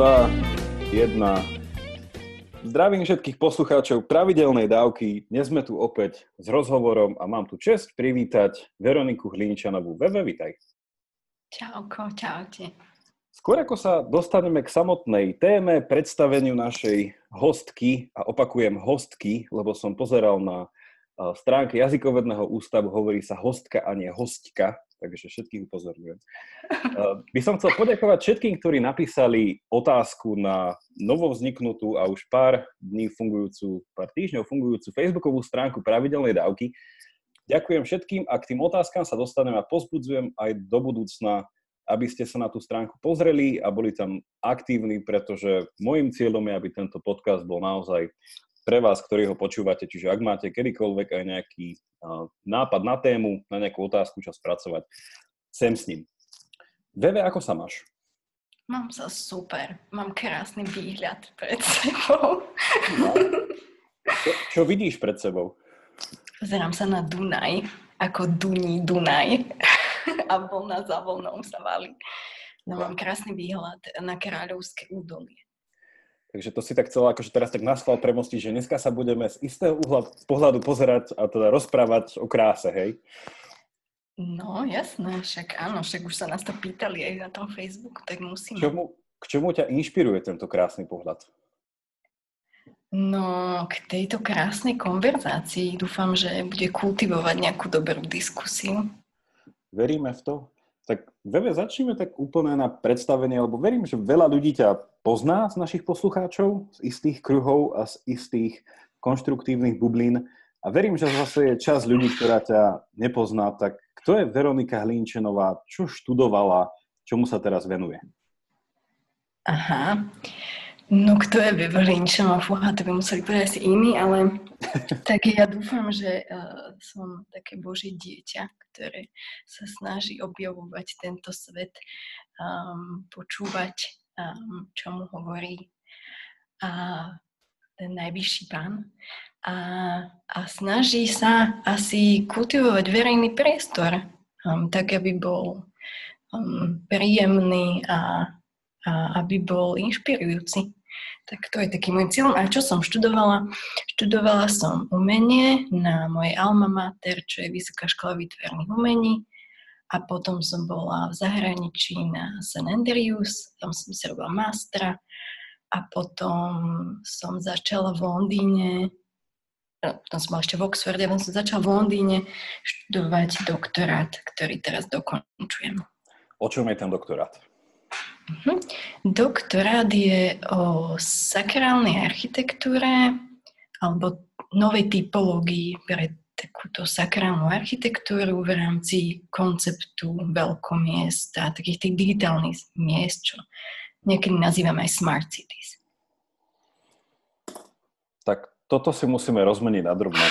2, 1. Zdravím všetkých poslucháčov pravidelnej dávky. Dnes sme tu opäť s rozhovorom a mám tu čest privítať Veroniku Hlinčanovú. Veve, vitaj. Čauko, čaute. Skôr ako sa dostaneme k samotnej téme, predstaveniu našej hostky, a opakujem hostky, lebo som pozeral na stránke jazykovedného ústavu, hovorí sa hostka a nie hostka, takže všetkých upozorňujem. By som chcel poďakovať všetkým, ktorí napísali otázku na novovzniknutú a už pár dní fungujúcu, pár týždňov fungujúcu facebookovú stránku pravidelnej dávky. Ďakujem všetkým a k tým otázkam sa dostanem a pozbudzujem aj do budúcna, aby ste sa na tú stránku pozreli a boli tam aktívni, pretože môjim cieľom je, aby tento podcast bol naozaj pre vás, ktorí ho počúvate. Čiže ak máte kedykoľvek aj nejaký uh, nápad na tému, na nejakú otázku, čo spracovať, sem s ním. Veve, ako sa máš? Mám sa super. Mám krásny výhľad pred sebou. No. Čo, čo vidíš pred sebou? Pozerám sa na Dunaj, ako Duní Dunaj. A vlna za vlnou sa valí. No mám krásny výhľad na Kráľovské údolie. Takže to si tak chcela akože teraz tak naschval premostiť, že dneska sa budeme z istého uhla pohľadu pozerať a teda rozprávať o kráse, hej? No, jasné, však áno, však už sa nás to pýtali aj na tom Facebooku, tak musíme. K čomu, k čomu ťa inšpiruje tento krásny pohľad? No, k tejto krásnej konverzácii dúfam, že bude kultivovať nejakú dobrú diskusiu. Veríme v to? Tak Veve, začneme tak úplne na predstavenie, lebo verím, že veľa ľudí ťa pozná z našich poslucháčov, z istých kruhov a z istých konštruktívnych bublín. A verím, že zase je čas ľudí, ktorá ťa nepozná. Tak kto je Veronika Hlinčenová? Čo študovala? Čomu sa teraz venuje? Aha. No kto je Beverlinčan? Fúha, to by museli povedať asi iní, ale tak ja dúfam, že uh, som také božie dieťa, ktoré sa snaží objavovať tento svet, um, počúvať, um, čo mu hovorí a ten najvyšší pán a, a snaží sa asi kultivovať verejný priestor, um, tak aby bol um, príjemný a, a aby bol inšpirujúci. Tak to je taký môj cieľ. A čo som študovala? Študovala som umenie na mojej alma mater, čo je Vysoká škola výtvarných umení. A potom som bola v zahraničí na St. Andrews, tam som si robila mastra. A potom som začala v Londýne, no, potom som bola ešte v Oxforde, potom som začala v Londýne študovať doktorát, ktorý teraz dokončujem. O čom je ten doktorát? Uh-huh. Doktorát je o sakrálnej architektúre alebo novej typológii pre takúto sakrálnu architektúru v rámci konceptu veľkomiest a takých tých digitálnych miest, čo niekedy nazývame aj smart cities. Tak toto si musíme rozmeniť na drobné.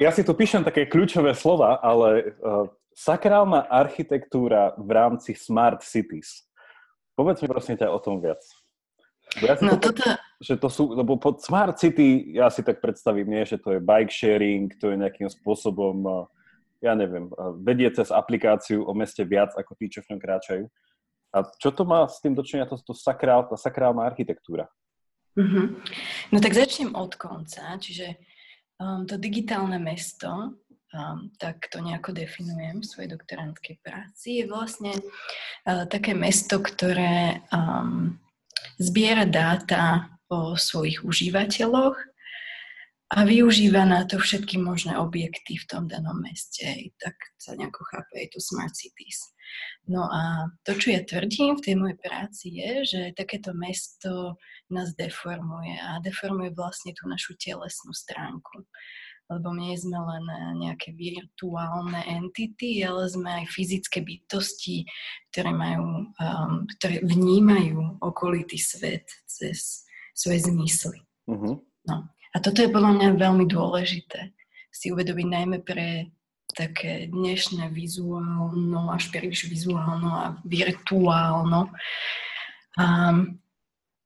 ja si tu píšem také kľúčové slova, ale uh, Sakrálna architektúra v rámci Smart Cities. Povedz mi prosím ťa o tom viac. Ja no to, toto... Že to sú, lebo pod Smart City ja si tak predstavím, nie, že to je bike sharing, to je nejakým spôsobom, ja neviem, vedie cez aplikáciu o meste viac ako tí, čo v ňom kráčajú. A čo to má s tým dočenia, to, to sakrál, tá sakrálna architektúra? Mm-hmm. No tak začnem od konca, čiže um, to digitálne mesto um, tak to nejako definujem v svojej doktorantskej práci, je vlastne uh, také mesto, ktoré um, zbiera dáta o svojich užívateľoch a využíva na to všetky možné objekty v tom danom meste. Tak sa nejako chápe aj to Smart Cities. No a to, čo ja tvrdím v tej mojej práci je, že takéto mesto nás deformuje a deformuje vlastne tú našu telesnú stránku lebo my nie sme len eh, nejaké virtuálne entity, ale sme aj fyzické bytosti, ktoré, majú, um, ktoré vnímajú okolitý svet cez svoje zmysly. Uh-huh. No. A toto je podľa mňa veľmi dôležité si uvedomiť najmä pre také dnešné vizuálno, až príliš vizuálno a virtuálno. Um,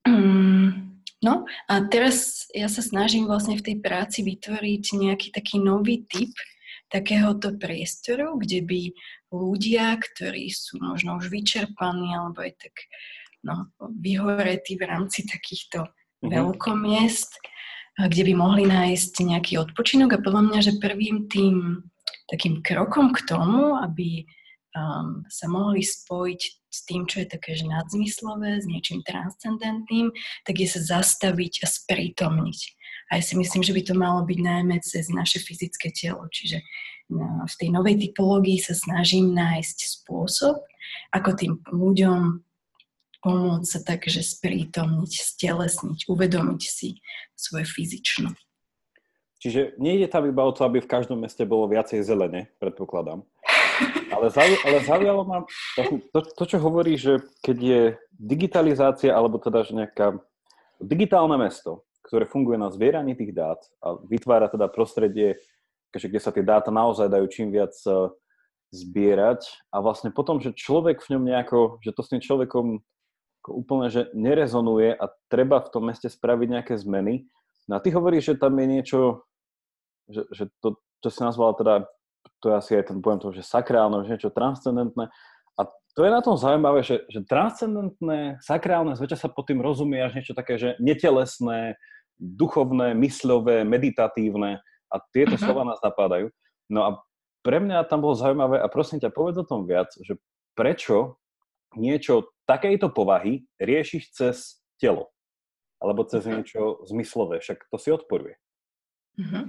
um, No a teraz ja sa snažím vlastne v tej práci vytvoriť nejaký taký nový typ takéhoto priestoru, kde by ľudia, ktorí sú možno už vyčerpaní alebo aj tak no, vyhoretí v rámci takýchto mm-hmm. veľkomiest, kde by mohli nájsť nejaký odpočinok a podľa mňa, že prvým tým takým krokom k tomu, aby um, sa mohli spojiť s tým, čo je také že nadzmyslové, s niečím transcendentným, tak je sa zastaviť a sprítomniť. A ja si myslím, že by to malo byť najmä cez naše fyzické telo. Čiže no, v tej novej typológii sa snažím nájsť spôsob, ako tým ľuďom pomôcť sa tak, že sprítomniť, stelesniť, uvedomiť si svoje fyzično. Čiže nejde tam iba o to, aby v každom meste bolo viacej zelene, predpokladám. Ale, zauj, ale zaujalo ma to, to, čo hovorí, že keď je digitalizácia, alebo teda že nejaká digitálne mesto, ktoré funguje na zbieraní tých dát a vytvára teda prostredie, kde sa tie dáta naozaj dajú čím viac e, zbierať a vlastne potom, že človek v ňom nejako, že to s tým človekom úplne, že nerezonuje a treba v tom meste spraviť nejaké zmeny. No a ty hovoríš, že tam je niečo, že, že to, čo si nazval teda to je asi aj ten pojem toho, že sakrálne, že niečo transcendentné. A to je na tom zaujímavé, že, že transcendentné, sakrálne, zväčša sa pod tým rozumie až niečo také, že netelesné, duchovné, mysľové, meditatívne a tieto uh-huh. slova nás napadajú. No a pre mňa tam bolo zaujímavé a prosím ťa, povedz o tom viac, že prečo niečo takejto povahy riešiš cez telo alebo cez niečo zmyslové, však to si odporuje. Uh-huh.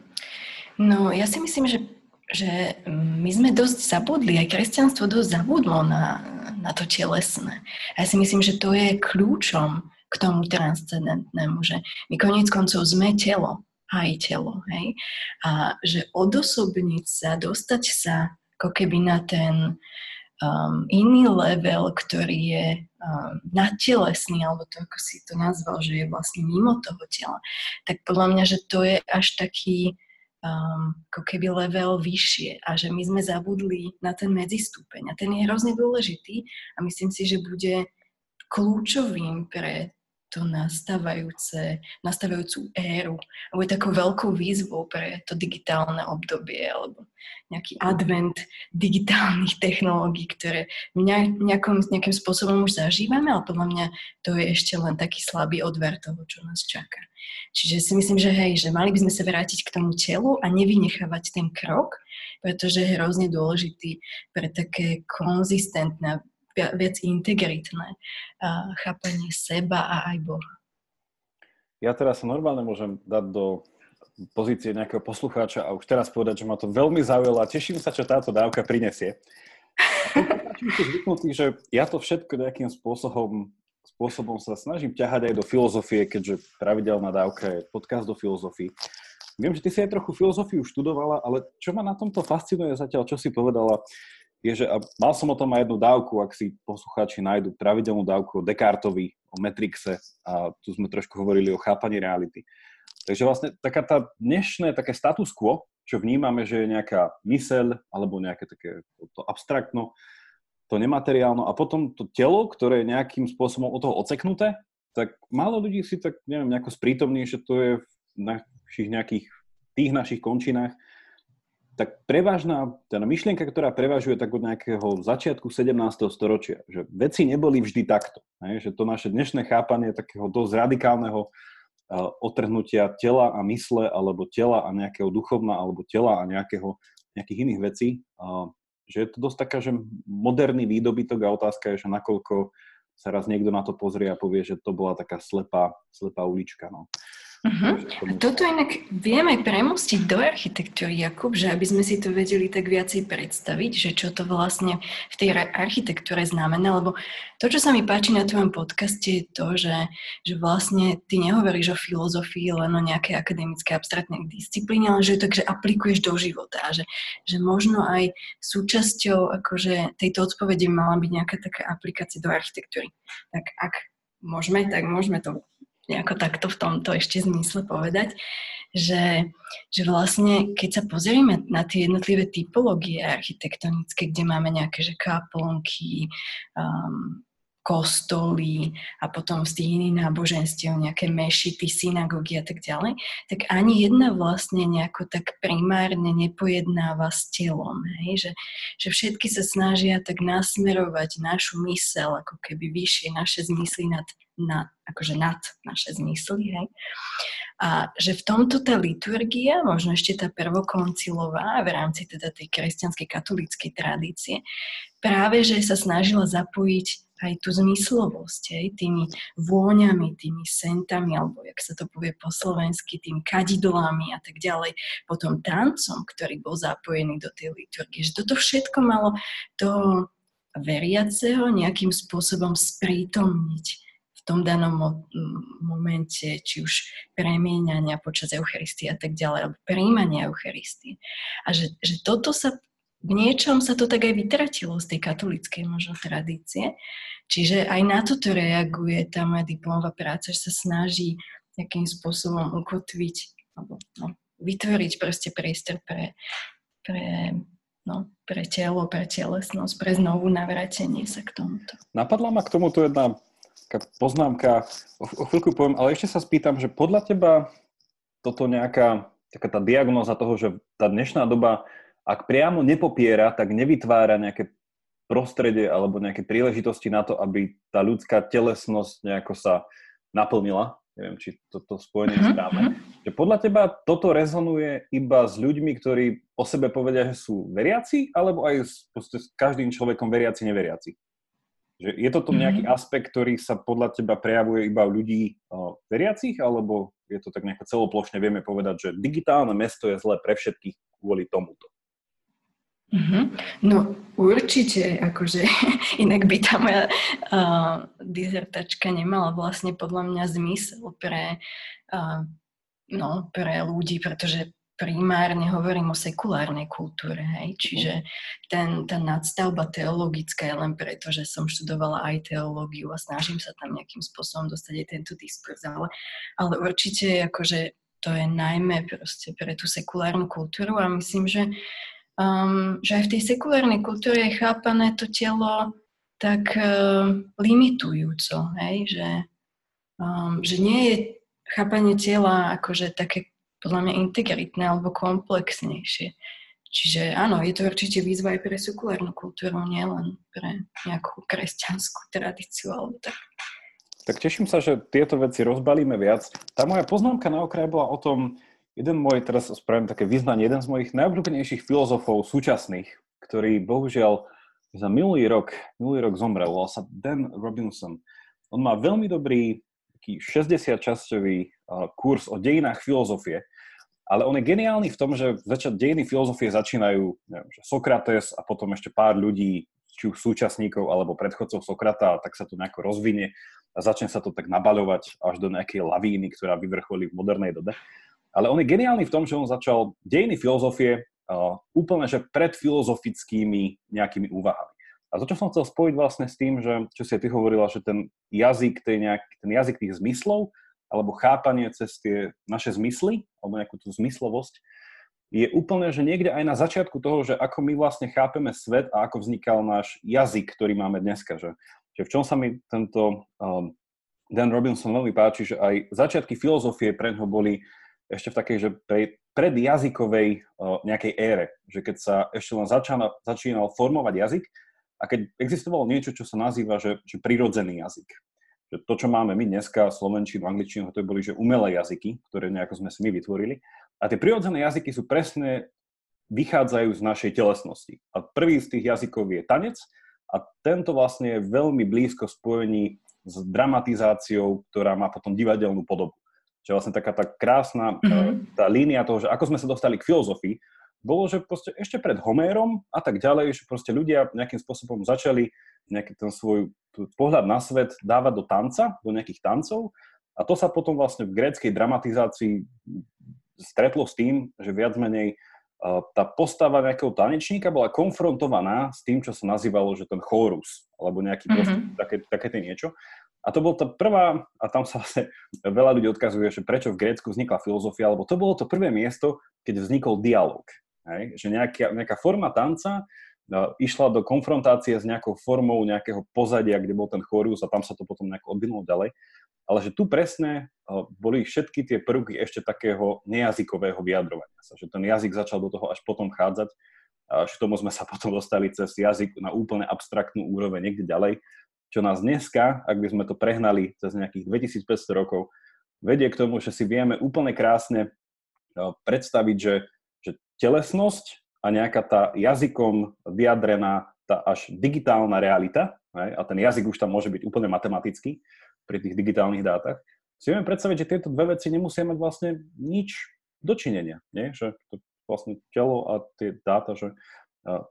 No, ja si myslím, že že my sme dosť zabudli, aj kresťanstvo dosť zabudlo na, na to telesné. A ja si myslím, že to je kľúčom k tomu transcendentnému, že my konec koncov sme telo, aj telo, hej? A že odosobniť sa, dostať sa ako keby na ten um, iný level, ktorý je um, nadtelesný, alebo to, ako si to nazval, že je vlastne mimo toho tela, tak podľa mňa, že to je až taký um, ako keby level vyššie a že my sme zabudli na ten medzistupeň. A ten je hrozne dôležitý a myslím si, že bude kľúčovým pre to nastávajúce, nastávajúcu éru. A bude takou veľkou výzvou pre to digitálne obdobie alebo nejaký advent digitálnych technológií, ktoré my nejakom, nejakým spôsobom už zažívame, ale podľa mňa to je ešte len taký slabý odver toho, čo nás čaká. Čiže si myslím, že hej, že mali by sme sa vrátiť k tomu telu a nevynechávať ten krok, pretože je hrozne dôležitý pre také konzistentné viac integritné chápanie seba a aj Boha. Ja teraz sa normálne môžem dať do pozície nejakého poslucháča a už teraz povedať, že ma to veľmi zaujalo a teším sa, čo táto dávka prinesie. zvyknutý, že ja to všetko nejakým spôsobom, spôsobom sa snažím ťahať aj do filozofie, keďže pravidelná dávka je podcast do filozofii. Viem, že ty si aj trochu filozofiu študovala, ale čo ma na tomto fascinuje zatiaľ, čo si povedala, je, že mal som o tom aj jednu dávku, ak si poslucháči nájdu pravidelnú dávku o Descartovi, o Metrixe a tu sme trošku hovorili o chápaní reality. Takže vlastne taká tá dnešné také status quo, čo vnímame, že je nejaká myseľ alebo nejaké také to, to abstraktno, to nemateriálno a potom to telo, ktoré je nejakým spôsobom od toho oceknuté, tak málo ľudí si tak, neviem, nejako sprítomní, že to je v našich nejakých tých našich končinách tak prevažná, teda myšlienka, ktorá prevažuje tak od nejakého začiatku 17. storočia, že veci neboli vždy takto. Hej? Že to naše dnešné chápanie takého dosť radikálneho uh, otrhnutia tela a mysle, alebo tela a nejakého duchovna, alebo tela a nejakého, nejakých iných vecí, že je to dosť taká, že moderný výdobytok a otázka je, že nakoľko sa raz niekto na to pozrie a povie, že to bola taká slepá, slepá ulička. No. Uh-huh. Toto inak vieme premostiť do architektúry, Jakub, že aby sme si to vedeli tak viacej predstaviť, že čo to vlastne v tej architektúre znamená, lebo to, čo sa mi páči na tvojom podcaste je to, že, že vlastne ty nehovoríš o filozofii len o nejakej akademické abstraktnej disciplíne, ale že to tak, že aplikuješ do života a že, že možno aj súčasťou akože tejto odpovede mala byť nejaká taká aplikácia do architektúry. Tak ak môžeme, tak môžeme to nejako takto v tomto ešte zmysle povedať, že, že vlastne keď sa pozrieme na tie jednotlivé typológie architektonické, kde máme nejaké že kaplnky, um, kostoly a potom z tých iných náboženstiev, nejaké mešity, synagógy a tak ďalej, tak ani jedna vlastne nejako tak primárne nepojednáva s telom. Hej? Že, že všetky sa snažia tak nasmerovať našu mysel, ako keby vyššie naše zmysly nad, nad, akože nad naše zmysly. Hej? A že v tomto tá liturgia, možno ešte tá prvokoncilová v rámci teda tej kresťanskej katolíckej tradície, práve že sa snažila zapojiť aj tú zmyslovosť, aj tými vôňami, tými sentami, alebo jak sa to povie po slovensky, tým kadidlami a tak ďalej, potom tancom, ktorý bol zapojený do tej liturgie. Že toto všetko malo toho veriaceho nejakým spôsobom sprítomniť v tom danom momente, či už premieňania počas Eucharistie a tak ďalej, alebo príjmania Eucharistie. A že, že toto sa v niečom sa to tak aj vytratilo z tej katolíckej možno tradície. Čiže aj na toto reaguje tá moja diplomová práca, že sa snaží nejakým spôsobom ukotviť alebo no, vytvoriť proste priestor pre, pre, no, pre telo, pre telesnosť, pre znovu navrátenie sa k tomuto. Napadla ma k tomuto jedna poznámka, o, o chvíľku poviem, ale ešte sa spýtam, že podľa teba toto nejaká taká tá diagnoza toho, že tá dnešná doba ak priamo nepopiera, tak nevytvára nejaké prostredie alebo nejaké príležitosti na to, aby tá ľudská telesnosť nejako sa naplnila. Neviem, či toto spojenie je mhm, správne. Mhm. Že podľa teba toto rezonuje iba s ľuďmi, ktorí o sebe povedia, že sú veriaci, alebo aj s, s každým človekom veriaci, neveriaci? Že je toto nejaký mm-hmm. aspekt, ktorý sa podľa teba prejavuje iba u ľudí uh, veriacich, alebo je to tak nejako celoplošne vieme povedať, že digitálne mesto je zlé pre všetkých kvôli tomuto? Mm-hmm. No určite, akože inak by tá moja uh, dizertačka nemala vlastne podľa mňa zmysel pre, uh, no, pre ľudí, pretože primárne hovorím o sekulárnej kultúre, hej? čiže ten, tá nadstavba teologická je len preto, že som študovala aj teológiu a snažím sa tam nejakým spôsobom dostať aj tento diskurs, ale, ale určite akože to je najmä proste pre tú sekulárnu kultúru a myslím, že um, že aj v tej sekulárnej kultúre je chápané to telo tak uh, limitujúco, hej? Že, um, že nie je chápanie tela akože také podľa mňa integritné alebo komplexnejšie. Čiže áno, je to určite výzva aj pre sekulárnu kultúru, nielen pre nejakú kresťanskú tradíciu alebo tak. Tak teším sa, že tieto veci rozbalíme viac. Tá moja poznámka na okraj bola o tom, jeden môj, teraz spravím také vyznanie, jeden z mojich najobľúbenejších filozofov súčasných, ktorý bohužiaľ za minulý rok, minulý rok zomrel, volal sa Dan Robinson. On má veľmi dobrý taký 60-časťový kurz o dejinách filozofie, ale on je geniálny v tom, že začať dejiny filozofie začínajú neviem, že Sokrates a potom ešte pár ľudí, či už súčasníkov alebo predchodcov Sokrata, tak sa to nejako rozvinie a začne sa to tak nabaľovať až do nejakej lavíny, ktorá vyvrcholí v modernej dobe. Ale on je geniálny v tom, že on začal dejiny filozofie uh, úplne že pred filozofickými nejakými úvahami. A to, čo som chcel spojiť vlastne s tým, že čo si ty hovorila, že ten jazyk, ten, nejak, ten jazyk tých zmyslov, alebo chápanie cez tie naše zmysly, alebo nejakú tú zmyslovosť, je úplne, že niekde aj na začiatku toho, že ako my vlastne chápeme svet a ako vznikal náš jazyk, ktorý máme dneska. Že, že v čom sa mi tento um, Dan Robinson veľmi páči, že aj začiatky filozofie pre ňo boli ešte v takej, že pre, predjazykovej uh, nejakej ére, že keď sa ešte len začal, začínal formovať jazyk a keď existovalo niečo, čo sa nazýva, že, že prirodzený jazyk. Že to, čo máme my dneska, slovenčinu, angličtinu, to boli že umelé jazyky, ktoré nejako sme si my vytvorili. A tie prirodzené jazyky sú presne vychádzajú z našej telesnosti. A prvý z tých jazykov je tanec a tento vlastne je veľmi blízko spojení s dramatizáciou, ktorá má potom divadelnú podobu. Čiže vlastne taká tá krásna mm-hmm. tá línia toho, že ako sme sa dostali k filozofii, bolo, že proste ešte pred Homérom a tak ďalej, že proste ľudia nejakým spôsobom začali nejaký ten svoj pohľad na svet dávať do tanca, do nejakých tancov a to sa potom vlastne v gréckej dramatizácii stretlo s tým, že viac menej tá postava nejakého tanečníka bola konfrontovaná s tým, čo sa nazývalo, že ten chórus, alebo nejaký mm-hmm. proste, také, také niečo. A to bolo to prvá, a tam sa vlastne veľa ľudí odkazuje, že prečo v Grécku vznikla filozofia, lebo to bolo to prvé miesto, keď vznikol dialog. Hej? Že nejaká, nejaká forma tanca išla do konfrontácie s nejakou formou nejakého pozadia, kde bol ten chorus a tam sa to potom nejako odvinulo ďalej. Ale že tu presne boli všetky tie prvky ešte takého nejazykového vyjadrovania sa, že ten jazyk začal do toho až potom chádzať, až k tomu sme sa potom dostali cez jazyk na úplne abstraktnú úroveň niekde ďalej, čo nás dneska, ak by sme to prehnali cez nejakých 2500 rokov, vedie k tomu, že si vieme úplne krásne predstaviť, že, že telesnosť a nejaká tá jazykom vyjadrená tá až digitálna realita, hej, a ten jazyk už tam môže byť úplne matematický pri tých digitálnych dátach, si vieme predstaviť, že tieto dve veci nemusia mať vlastne nič dočinenia, nie? že to vlastne telo a tie dáta, že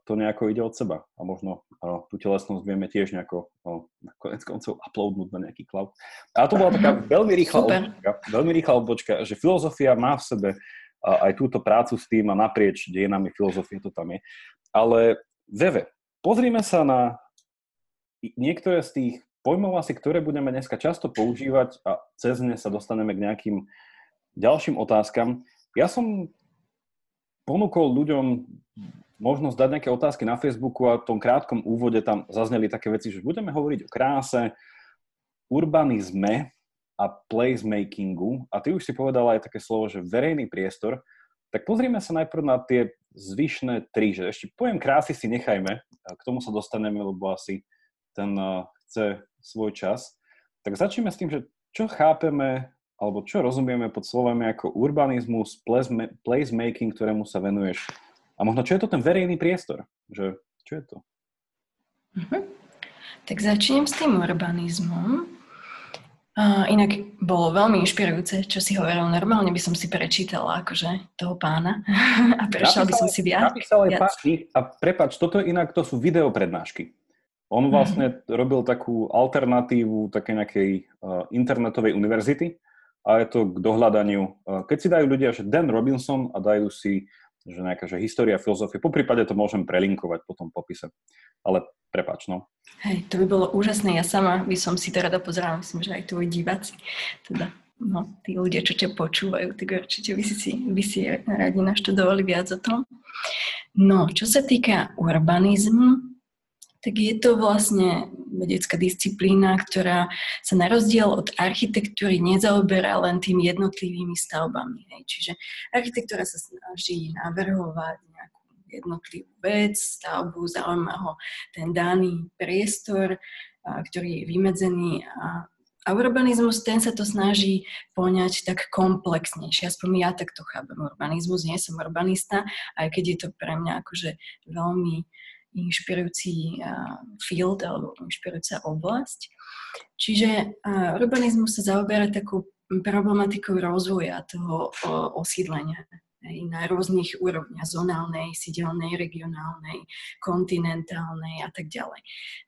to nejako ide od seba a možno tú telesnosť vieme tiež nejako na konec koncov uploadnúť na nejaký cloud. A to bola taká veľmi rýchla odbočka, veľmi rýchla odbočka, že filozofia má v sebe aj túto prácu s tým a naprieč dejinami filozofie to tam je. Ale Veve, pozrime sa na niektoré z tých pojmov asi, ktoré budeme dneska často používať a cez ne sa dostaneme k nejakým ďalším otázkam. Ja som ponúkol ľuďom možnosť dať nejaké otázky na Facebooku a v tom krátkom úvode tam zazneli také veci, že budeme hovoriť o kráse, urbanizme a placemakingu, a ty už si povedala aj také slovo, že verejný priestor, tak pozrieme sa najprv na tie zvyšné tri, že ešte pojem krásy si nechajme, k tomu sa dostaneme, lebo asi ten uh, chce svoj čas. Tak začneme s tým, že čo chápeme, alebo čo rozumieme pod slovami ako urbanizmus, placemaking, ktorému sa venuješ. A možno, čo je to ten verejný priestor? Že, čo je to? Uh-huh. Tak začnem s tým urbanizmom. Uh, inak bolo veľmi inšpirujúce, čo si hovoril. Normálne by som si prečítala akože toho pána a prešla by som si viac. Napísal aj viac. a prepač, toto inak to sú videoprednášky. On mhm. vlastne mm-hmm. robil takú alternatívu také nejakej uh, internetovej univerzity a je to k dohľadaniu. Uh, keď si dajú ľudia, že Dan Robinson a dajú si že nejaká že história filozofie. Po prípade to môžem prelinkovať po tom popise. Ale prepač, no. Hej, to by bolo úžasné. Ja sama by som si to rada pozerala. Myslím, že aj tvoji diváci, teda no, tí ľudia, čo ťa počúvajú, tak určite by si, by si radi naštudovali viac o tom. No, čo sa týka urbanizmu, tak je to vlastne vedecká disciplína, ktorá sa na rozdiel od architektúry nezaoberá len tými jednotlivými stavbami. Hej. Čiže architektúra sa snaží navrhovať nejakú jednotlivú vec, stavbu, zaujíma ho ten daný priestor, ktorý je vymedzený a a urbanizmus, ten sa to snaží poňať tak komplexnejšie. Aspoň ja takto chápem urbanizmus, nie som urbanista, aj keď je to pre mňa akože veľmi inšpirujúci field alebo inšpirujúca oblasť. Čiže urbanizmus sa zaoberá takou problematikou rozvoja toho osídlenia na rôznych úrovniach, zonálnej, sidelnej, regionálnej, kontinentálnej a tak ďalej.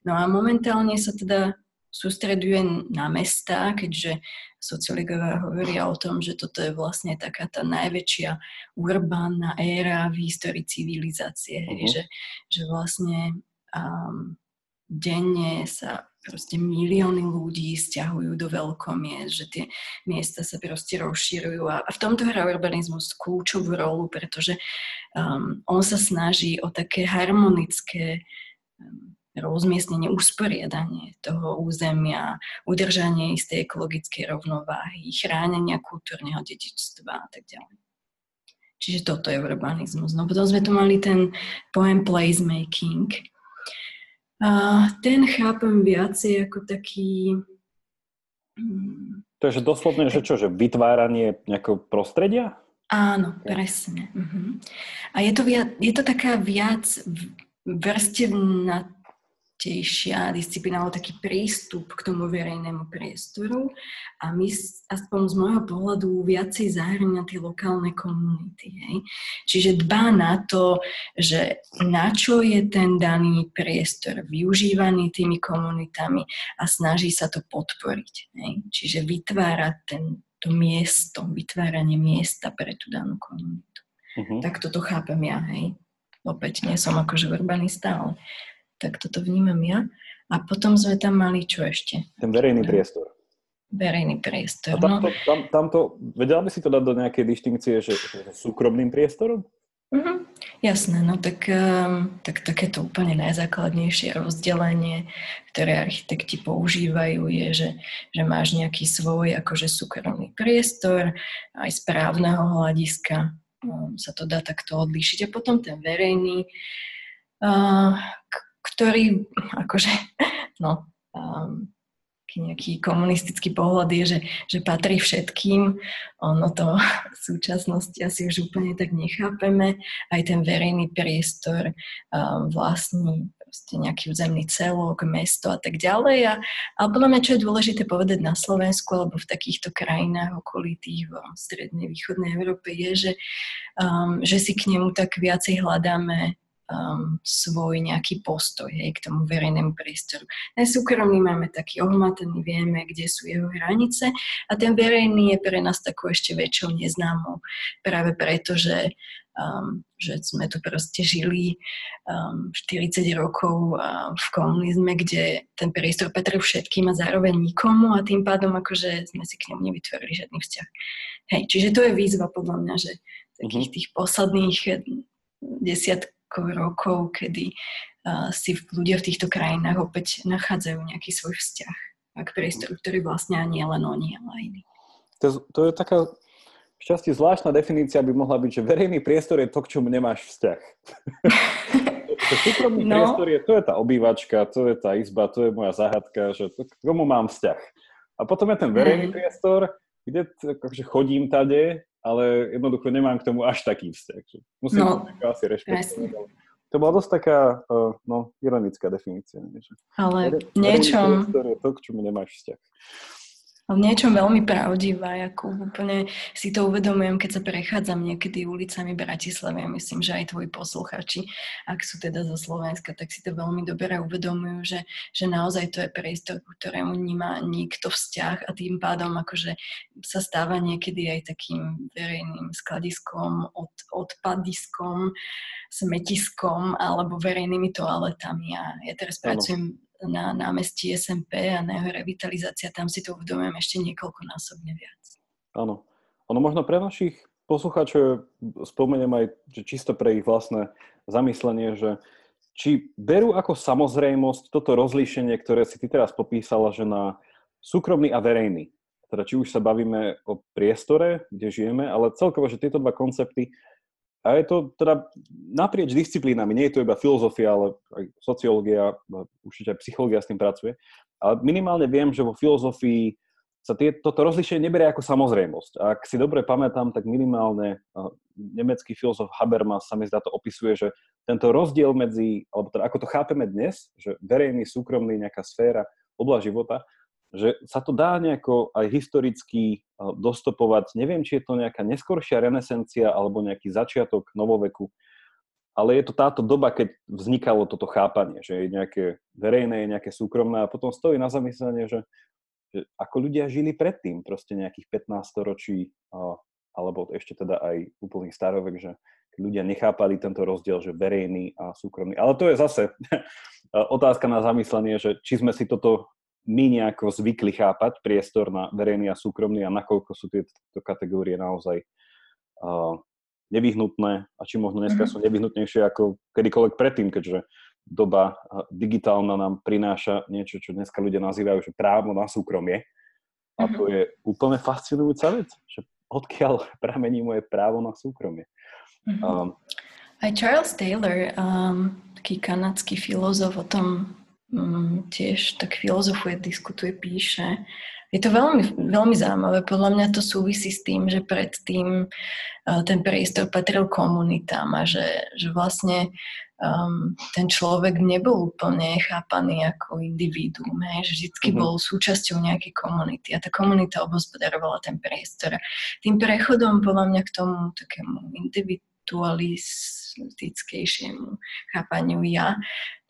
No a momentálne sa teda sústreduje na mesta, keďže sociológovia hovoria o tom, že toto je vlastne taká tá najväčšia urbánna éra v histórii civilizácie, uh-huh. že, že vlastne um, denne sa proste milióny ľudí stiahujú do veľkomiest, že tie miesta sa proste rozširujú a, a v tomto hrá urbanizmus kľúčovú rolu, pretože um, on sa snaží o také harmonické um, rozmiestnenie, usporiadanie toho územia, udržanie istej ekologickej rovnováhy, chránenia kultúrneho dedičstva a tak ďalej. Čiže toto je urbanizmus. No potom sme tu mali ten pojem placemaking. A ten chápem viacej ako taký... Hmm, to je že doslovne, že čo, že vytváranie nejakého prostredia? Áno, presne. Uh-huh. A je to, viac, je to taká viac vrstevná dôležitejšia disciplína, alebo taký prístup k tomu verejnému priestoru a my, aspoň z môjho pohľadu, viacej zahrňa tie lokálne komunity. Hej. Čiže dbá na to, že na čo je ten daný priestor využívaný tými komunitami a snaží sa to podporiť. Hej. Čiže vytvára ten, to miesto, vytváranie miesta pre tú danú komunitu. Uh-huh. Tak toto chápem ja, hej. Opäť nie som akože urbanista, ale tak toto vnímam ja. A potom sme tam mali čo ešte? Ten verejný priestor. Verejný priestor, A tamto, no. tam, tamto, vedela by si to dať do nejakej distinkcie, že, že súkromným priestorom? Uh-huh. Jasné, no tak, um, tak takéto úplne najzákladnejšie rozdelenie, ktoré architekti používajú, je, že, že máš nejaký svoj akože súkromný priestor, aj z právneho hľadiska um, sa to dá takto odlíšiť. A potom ten verejný, uh, k- ktorý akože, no, um, nejaký komunistický pohľad je, že, že patrí všetkým. Ono to v súčasnosti asi už úplne tak nechápeme. Aj ten verejný priestor um, vlastní nejaký územný celok, mesto a tak ďalej. A, ale podľa mňa, čo je dôležité povedať na Slovensku alebo v takýchto krajinách okolitých v strednej, východnej Európe je, že, um, že si k nemu tak viacej hľadáme um, svoj nejaký postoj hej, k tomu verejnému priestoru. Ten súkromný máme taký ohmatený, vieme, kde sú jeho hranice a ten verejný je pre nás takou ešte väčšou neznámou. Práve preto, že, um, že sme tu proste žili um, 40 rokov uh, v komunizme, kde ten priestor patril všetkým a zároveň nikomu a tým pádom akože sme si k nemu nevytvorili žiadny vzťah. Hej, čiže to je výzva podľa mňa, že takých mhm. tých posledných desiat, rokov, kedy si ľudia v týchto krajinách opäť nachádzajú nejaký svoj vzťah a k priestoru, ktorý vlastne nie len oni, ale aj iní. To, to je taká šťastie zvláštna definícia by mohla byť, že verejný priestor je to, k čomu nemáš vzťah. súkromný no. priestor je, to je tá obývačka, to je tá izba, to je moja záhadka, že to, k tomu mám vzťah. A potom je ten verejný mm. priestor, kde akože chodím tade ale jednoducho nemám k tomu až taký vzťah. Musím no, to asi rešpektovať. To bola dosť taká uh, no, ironická definícia. Nie? Ale niečom... je to, k čomu nemáš vzťah v niečom veľmi pravdivá, ako úplne si to uvedomujem, keď sa prechádzam niekedy ulicami Bratislavy a myslím, že aj tvoji posluchači, ak sú teda zo Slovenska, tak si to veľmi dobre uvedomujú, že, že naozaj to je priestor, ku ktorému nemá nikto vzťah a tým pádom akože sa stáva niekedy aj takým verejným skladiskom, od, odpadiskom, smetiskom alebo verejnými toaletami. A ja teraz pracujem na námestí SMP a na jeho revitalizácia, tam si to uvedomujem ešte niekoľkonásobne viac. Áno. Ono možno pre našich poslucháčov spomeniem aj že čisto pre ich vlastné zamyslenie, že či berú ako samozrejmosť toto rozlíšenie, ktoré si ty teraz popísala, že na súkromný a verejný. Teda či už sa bavíme o priestore, kde žijeme, ale celkovo, že tieto dva koncepty a je to teda naprieč disciplínami, nie je to iba filozofia, ale aj sociológia, určite aj psychológia s tým pracuje. Ale minimálne viem, že vo filozofii sa tie, toto rozlišenie neberie ako samozrejmosť. Ak si dobre pamätám, tak minimálne nemecký filozof Habermas sa mi zdá to opisuje, že tento rozdiel medzi, alebo teda ako to chápeme dnes, že verejný, súkromný, nejaká sféra, oblasť života, že sa to dá nejako aj historicky dostopovať. Neviem, či je to nejaká neskoršia renesencia alebo nejaký začiatok novoveku, ale je to táto doba, keď vznikalo toto chápanie, že je nejaké verejné, je nejaké súkromné a potom stojí na zamyslenie, že, že ako ľudia žili predtým, proste nejakých 15 ročí, alebo ešte teda aj úplný starovek, že ľudia nechápali tento rozdiel, že verejný a súkromný. Ale to je zase otázka na zamyslenie, že či sme si toto my nejako zvykli chápať priestor na verejný a súkromný a nakoľko sú tieto kategórie naozaj uh, nevyhnutné a či možno dneska mm-hmm. sú nevyhnutnejšie ako kedykoľvek predtým, keďže doba digitálna nám prináša niečo, čo dneska ľudia nazývajú, že právo na súkromie. A to mhm. je úplne fascinujúca vec, že odkiaľ pramení moje právo na súkromie. Um, Aj Charles Taylor, um, taký kanadský filozof, o tom um, tiež tak filozofuje, diskutuje, píše. Je to veľmi, veľmi zaujímavé. Podľa mňa to súvisí s tým, že predtým uh, ten priestor patril komunitám a že, že vlastne um, ten človek nebol úplne chápaný ako individuum, hej, že vždy mm-hmm. bol súčasťou nejakej komunity a tá komunita obhospodarovala ten priestor. Tým prechodom podľa mňa k tomu takému individu individualistickejšiemu chápaniu ja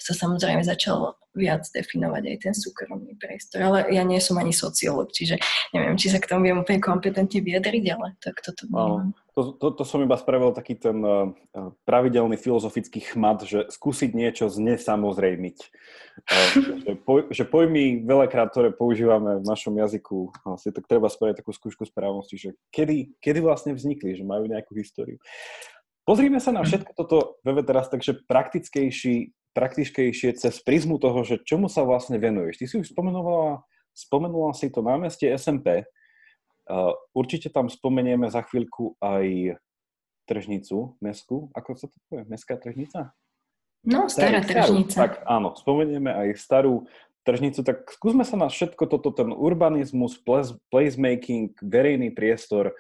sa samozrejme začal viac definovať aj ten súkromný priestor. Ale ja nie som ani sociológ, čiže neviem, či sa k tomu viem úplne kompetentne vyjadriť, ale tak toto vnímam. To, to, to som iba spravil taký ten uh, pravidelný filozofický chmat, že skúsiť niečo znesamozrejmiť. Uh, že, poj, že pojmy veľakrát, ktoré používame v našom jazyku, si tak treba spraviť takú skúšku správnosti, že kedy, kedy vlastne vznikli, že majú nejakú históriu. Pozrime sa na všetko toto, Veve, teraz takže praktickejší, praktickejšie cez prizmu toho, že čomu sa vlastne venuješ. Ty si už spomenula, spomenula si to námestie SMP. Uh, určite tam spomenieme za chvíľku aj tržnicu, mesku. Ako sa to povie? Meská tržnica? No, stará tržnica. Tak áno, spomenieme aj starú tržnicu, tak skúsme sa na všetko toto, ten urbanizmus, placemaking, verejný priestor,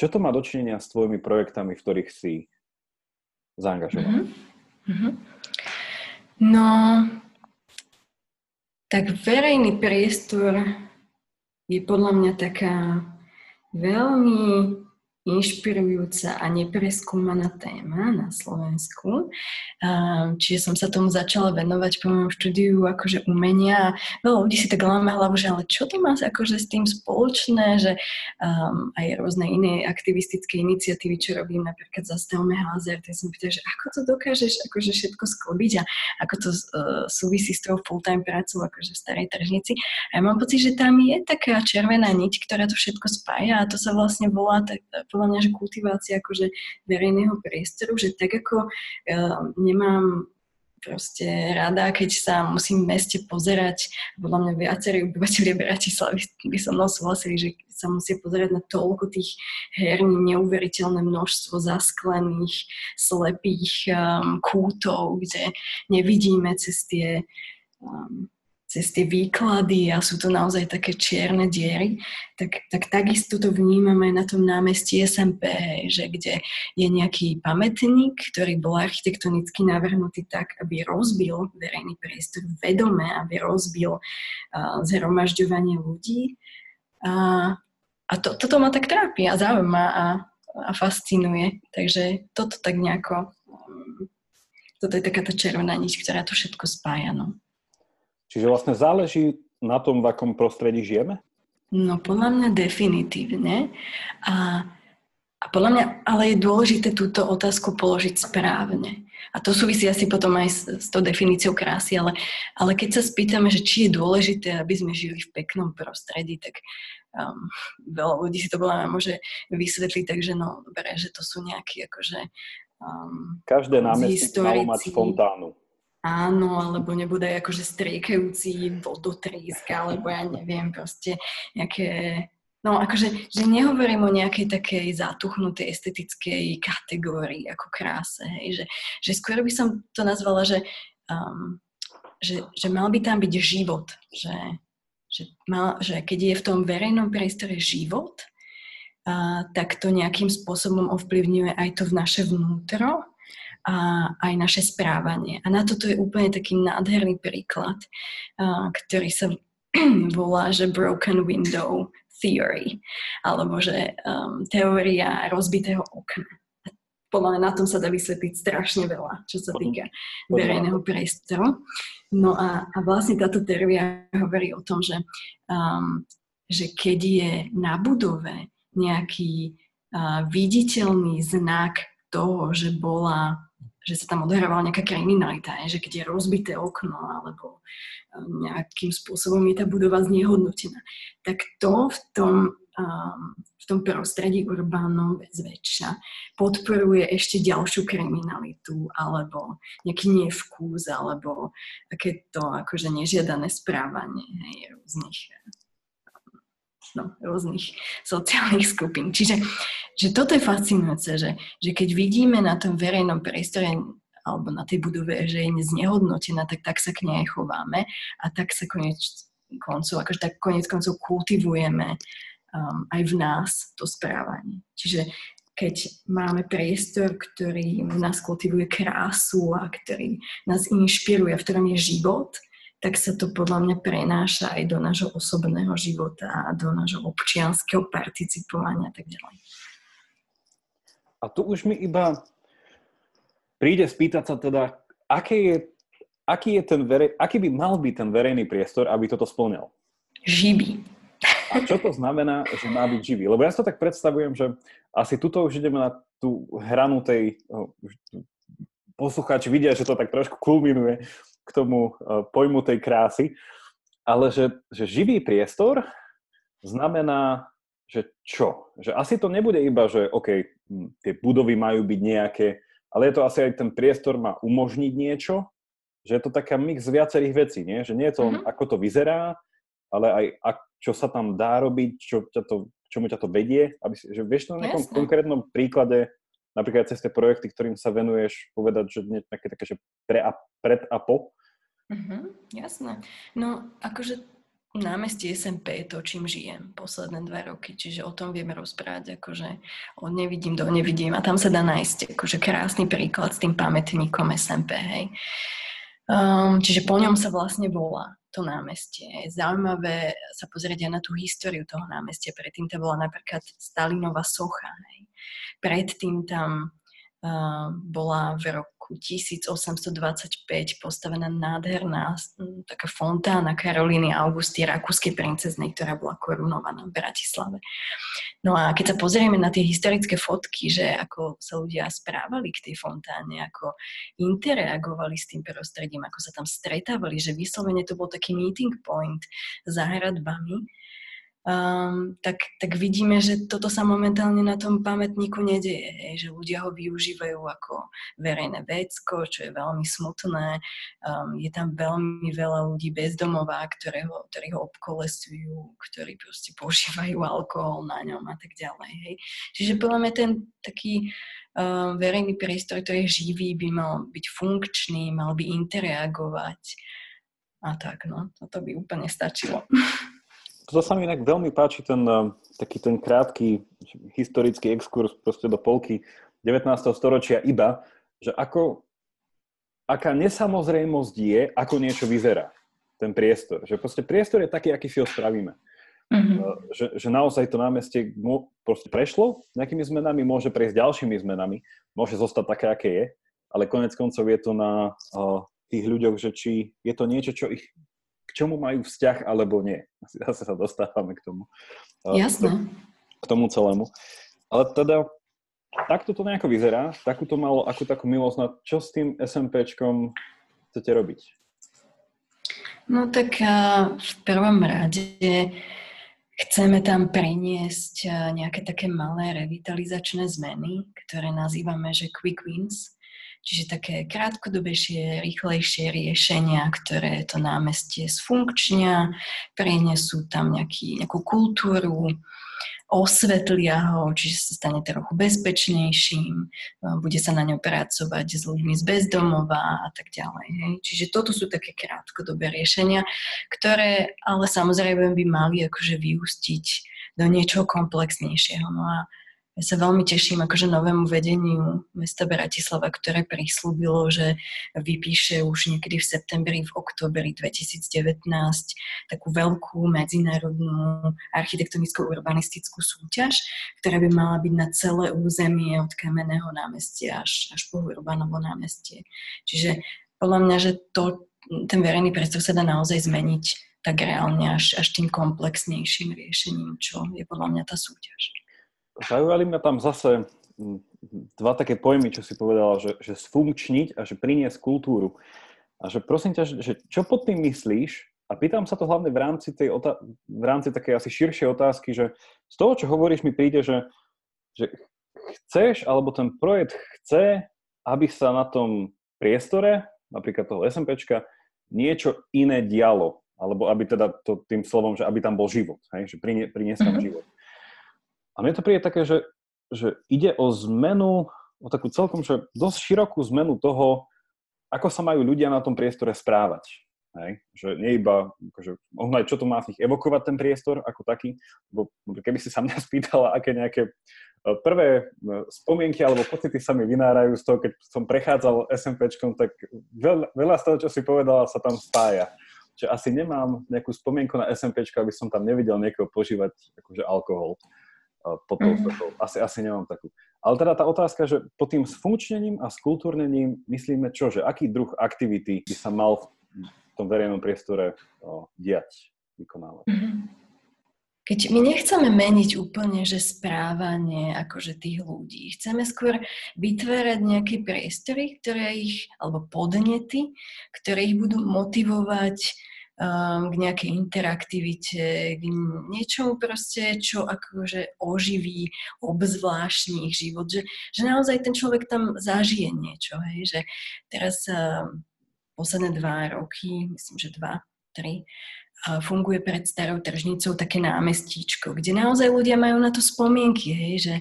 čo to má dočinenia s tvojimi projektami, v ktorých si zaangažovaný? Mm-hmm. No, tak verejný priestor je podľa mňa taká veľmi inšpirujúca a nepreskúmaná téma na Slovensku. Čiže som sa tomu začala venovať po mojom štúdiu akože umenia. Veľa ľudí si tak láme hlavu, že ale čo ty máš akože s tým spoločné, že um, aj rôzne iné aktivistické iniciatívy, čo robím, napríklad Zastavme házer, tak som pýtala, že ako to dokážeš akože všetko sklobiť a ako to uh, súvisí s tou full-time prácou akože v starej tržnici. A ja mám pocit, že tam je taká červená niť, ktorá to všetko spája a to sa vlastne volá tak, podľa mňa, že kultivácia akože verejného priestoru, že tak ako uh, nemám proste rada, keď sa musím v meste pozerať. Podľa mňa viacerí obyvateľia Bratislavy by som mnou súhlasili, že sa musí pozerať na toľko tých herní, neuveriteľné množstvo zasklených, slepých um, kútov, kde nevidíme cez tie um, cez tie výklady a sú to naozaj také čierne diery, tak, tak takisto to vnímame na tom námestí SMP, že kde je nejaký pamätník, ktorý bol architektonicky navrhnutý tak, aby rozbil verejný priestor vedome, aby rozbil uh, zhromažďovanie ľudí. A, a to, toto ma tak trápi a zaujíma a, a fascinuje. Takže toto tak nejako, um, toto je taká tá červená niť, ktorá to všetko spája. No. Čiže vlastne záleží na tom, v akom prostredí žijeme? No podľa mňa definitívne. A, a podľa mňa ale je dôležité túto otázku položiť správne. A to súvisí asi potom aj s, s tou definíciou krásy, ale, ale keď sa spýtame, že či je dôležité, aby sme žili v peknom prostredí, tak um, veľa ľudí si to podľa mňa môže vysvetliť, takže no dobre, že to sú nejaké akože um, Každé námestník malo mať fontánu. Áno, alebo nebude akože striekajúci vodotrísk, alebo ja neviem, proste nejaké... No akože, že nehovorím o nejakej takej zatuchnutej estetickej kategórii ako kráse, hej, že, že skôr by som to nazvala, že, um, že, že mal by tam byť život, že, že, mal, že keď je v tom verejnom priestore život, uh, tak to nejakým spôsobom ovplyvňuje aj to v naše vnútro a aj naše správanie. A na toto je úplne taký nádherný príklad, a, ktorý sa volá, že broken window theory, alebo že um, teória rozbitého okna. Podľa mňa na tom sa dá vysvetliť strašne veľa, čo sa týka verejného priestoru. No a, a vlastne táto teória hovorí o tom, že, um, že keď je na budove nejaký uh, viditeľný znak toho, že bola že sa tam odohrávala nejaká kriminalita, že keď je rozbité okno alebo um, nejakým spôsobom je tá budova znehodnotená, tak to v tom, um, v tom prostredí urbánom zväčša podporuje ešte ďalšiu kriminalitu alebo nejaký nevkús alebo takéto akože nežiadané správanie hej, rôznych no, rôznych sociálnych skupín. Čiže že toto je fascinujúce, že, že keď vidíme na tom verejnom priestore alebo na tej budove, že je znehodnotená, tak tak sa k nej chováme a tak sa konec koncov, akože tak konec koncov kultivujeme um, aj v nás to správanie. Čiže keď máme priestor, ktorý v nás kultivuje krásu a ktorý nás inšpiruje, v ktorom je život, tak sa to podľa mňa prenáša aj do nášho osobného života a do nášho občianského participovania a tak ďalej. A tu už mi iba príde spýtať sa teda, aké je, aký, je ten verej, aký by mal byť ten verejný priestor, aby toto splňal? Živý. A čo to znamená, že má byť živý? Lebo ja sa tak predstavujem, že asi tuto už ideme na tú hranu tej... Poslucháči vidia, že to tak trošku kulminuje k tomu e, pojmu tej krásy, ale že, že živý priestor znamená, že čo? Že asi to nebude iba, že OK, tie budovy majú byť nejaké, ale je to asi aj ten priestor má umožniť niečo, že je to taká mix viacerých vecí, nie? Že nie je to, mm-hmm. ako to vyzerá, ale aj ak, čo sa tam dá robiť, čo ťa to, čomu ťa to vedie, aby si, že vieš to na nejakom Jasne. konkrétnom príklade, napríklad cez tie projekty, ktorým sa venuješ, povedať, že nejaké také, že pre a, pred a po? Mm-hmm, jasné. No, akože námestie SMP je to, čím žijem posledné dva roky, čiže o tom vieme rozprávať, akože od nevidím do nevidím a tam sa dá nájsť akože krásny príklad s tým pamätníkom SMP, hej. Um, čiže po ňom sa vlastne volá to námestie. Je zaujímavé sa pozrieť aj na tú históriu toho námestia. Predtým to bola napríklad Stalinová socha. Hej. Predtým tam bola v roku roku 1825 postavená nádherná taká fontána Karolíny Augusty, rakúskej princeznej, ktorá bola korunovaná v Bratislave. No a keď sa pozrieme na tie historické fotky, že ako sa ľudia správali k tej fontáne, ako interagovali s tým prostredím, ako sa tam stretávali, že vyslovene to bol taký meeting point za hradbami, um, tak, tak vidíme, že toto sa momentálne na tom pamätníku nedieje, že ľudia ho využívajú ako verejné vecko, čo je veľmi smutné. Um, je tam veľmi veľa ľudí bezdomová, ktoré ktorí ho obkolesujú, ktorí proste používajú alkohol na ňom a tak ďalej. Hej. Čiže podľa mňa ten taký um, verejný priestor, ktorý je živý, by mal byť funkčný, mal by interagovať a tak, no, toto by úplne stačilo. To sa mi inak veľmi páči, ten eh, taký ten krátky historický exkurs proste do polky 19. storočia iba, že ako, aká nesamozrejmosť je, ako niečo vyzerá, ten priestor. Že proste priestor je taký, aký si ho spravíme. Mm-hmm. Že, že naozaj to námestie proste prešlo nejakými zmenami, môže prejsť ďalšími zmenami, môže zostať také, aké je, ale konec koncov je to na uh, tých ľuďoch, že či je to niečo, čo ich k čomu majú vzťah alebo nie. Zase sa dostávame k tomu. Jasné. K tomu celému. Ale teda, takto to nejako vyzerá, takúto malo, akú takú milosť, na čo s tým SMPčkom chcete robiť? No tak v prvom rade chceme tam priniesť nejaké také malé revitalizačné zmeny, ktoré nazývame, že quick wins. Čiže také krátkodobejšie, rýchlejšie riešenia, ktoré to námestie sfunkčnia, prinesú tam nejaký, nejakú kultúru, osvetlia ho, čiže sa stane trochu bezpečnejším, bude sa na ňom pracovať s ľuďmi z bezdomova a tak ďalej. Hej. Čiže toto sú také krátkodobé riešenia, ktoré ale samozrejme by mali akože vyústiť do niečoho komplexnejšieho. No a ja sa veľmi teším akože novému vedeniu mesta Bratislava, ktoré prislúbilo, že vypíše už niekedy v septembri, v oktobri 2019 takú veľkú medzinárodnú architektonicko-urbanistickú súťaž, ktorá by mala byť na celé územie od Kamenného námestia až, až po Urbanovo námestie. Čiže podľa mňa, že to, ten verejný priestor sa dá naozaj zmeniť tak reálne až, až tým komplexnejším riešením, čo je podľa mňa tá súťaž zaujali ma tam zase mm, dva také pojmy, čo si povedala, že, že sfunkčniť a že priniesť kultúru. A že prosím ťa, že čo pod tým myslíš? A pýtam sa to hlavne v rámci, tej otá- v rámci takej asi širšej otázky, že z toho, čo hovoríš, mi príde, že, že chceš, alebo ten projekt chce, aby sa na tom priestore, napríklad toho SMPčka, niečo iné dialo. Alebo aby teda to tým slovom, že aby tam bol život. Hej? Že prinie, priniesť tam mm-hmm. život. A mne to príde také, že, že ide o zmenu, o takú celkom, že dosť širokú zmenu toho, ako sa majú ľudia na tom priestore správať. Hej? Že nie iba, akože, možno aj čo to má v nich evokovať ten priestor ako taký, lebo keby si sa mňa spýtala, aké nejaké e, prvé e, spomienky alebo pocity sa mi vynárajú z toho, keď som prechádzal SMPčkom, tak veľa, veľa z toho, čo si povedala, sa tam spája. Čiže asi nemám nejakú spomienku na SMPčko, aby som tam nevidel niekoho požívať akože alkohol pod tou mm-hmm. Asi, asi nemám takú. Ale teda tá otázka, že pod tým sfunkčnením a skultúrnením myslíme čo? Že aký druh aktivity by sa mal v tom verejnom priestore o, diať, vykonávať? Mm-hmm. Keď my nechceme meniť úplne, že správanie akože tých ľudí, chceme skôr vytvárať nejaké priestory, ktoré ich, alebo podnety, ktoré ich budú motivovať um, k nejakej interaktivite, k niečomu proste, čo akože oživí, obzvláštni ich život, že, že naozaj ten človek tam zažije niečo, hej, že teraz um, posledné dva roky, myslím, že dva, tri, funguje pred starou tržnicou také námestíčko, kde naozaj ľudia majú na to spomienky, hej, že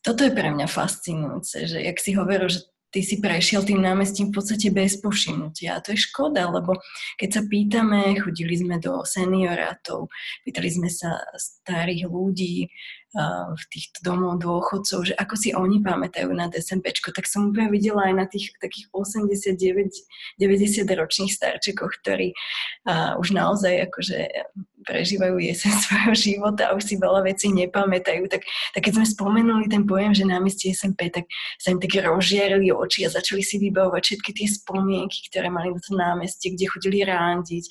toto je pre mňa fascinujúce, že jak si hovoril, že ty si prešiel tým námestím v podstate bez povšimnutia. A to je škoda, lebo keď sa pýtame, chodili sme do seniorátov, pýtali sme sa starých ľudí, v týchto domov dôchodcov, že ako si oni pamätajú na DSMPčko, tak som úplne videla aj na tých takých 89-90 ročných starčekoch, ktorí už naozaj akože prežívajú jesen svojho života a už si veľa vecí nepamätajú. Tak, tak keď sme spomenuli ten pojem, že námestie SMP, tak sa im tak rozžiarili oči a začali si vybavovať všetky tie spomienky, ktoré mali na to námestie, kde chodili rándiť,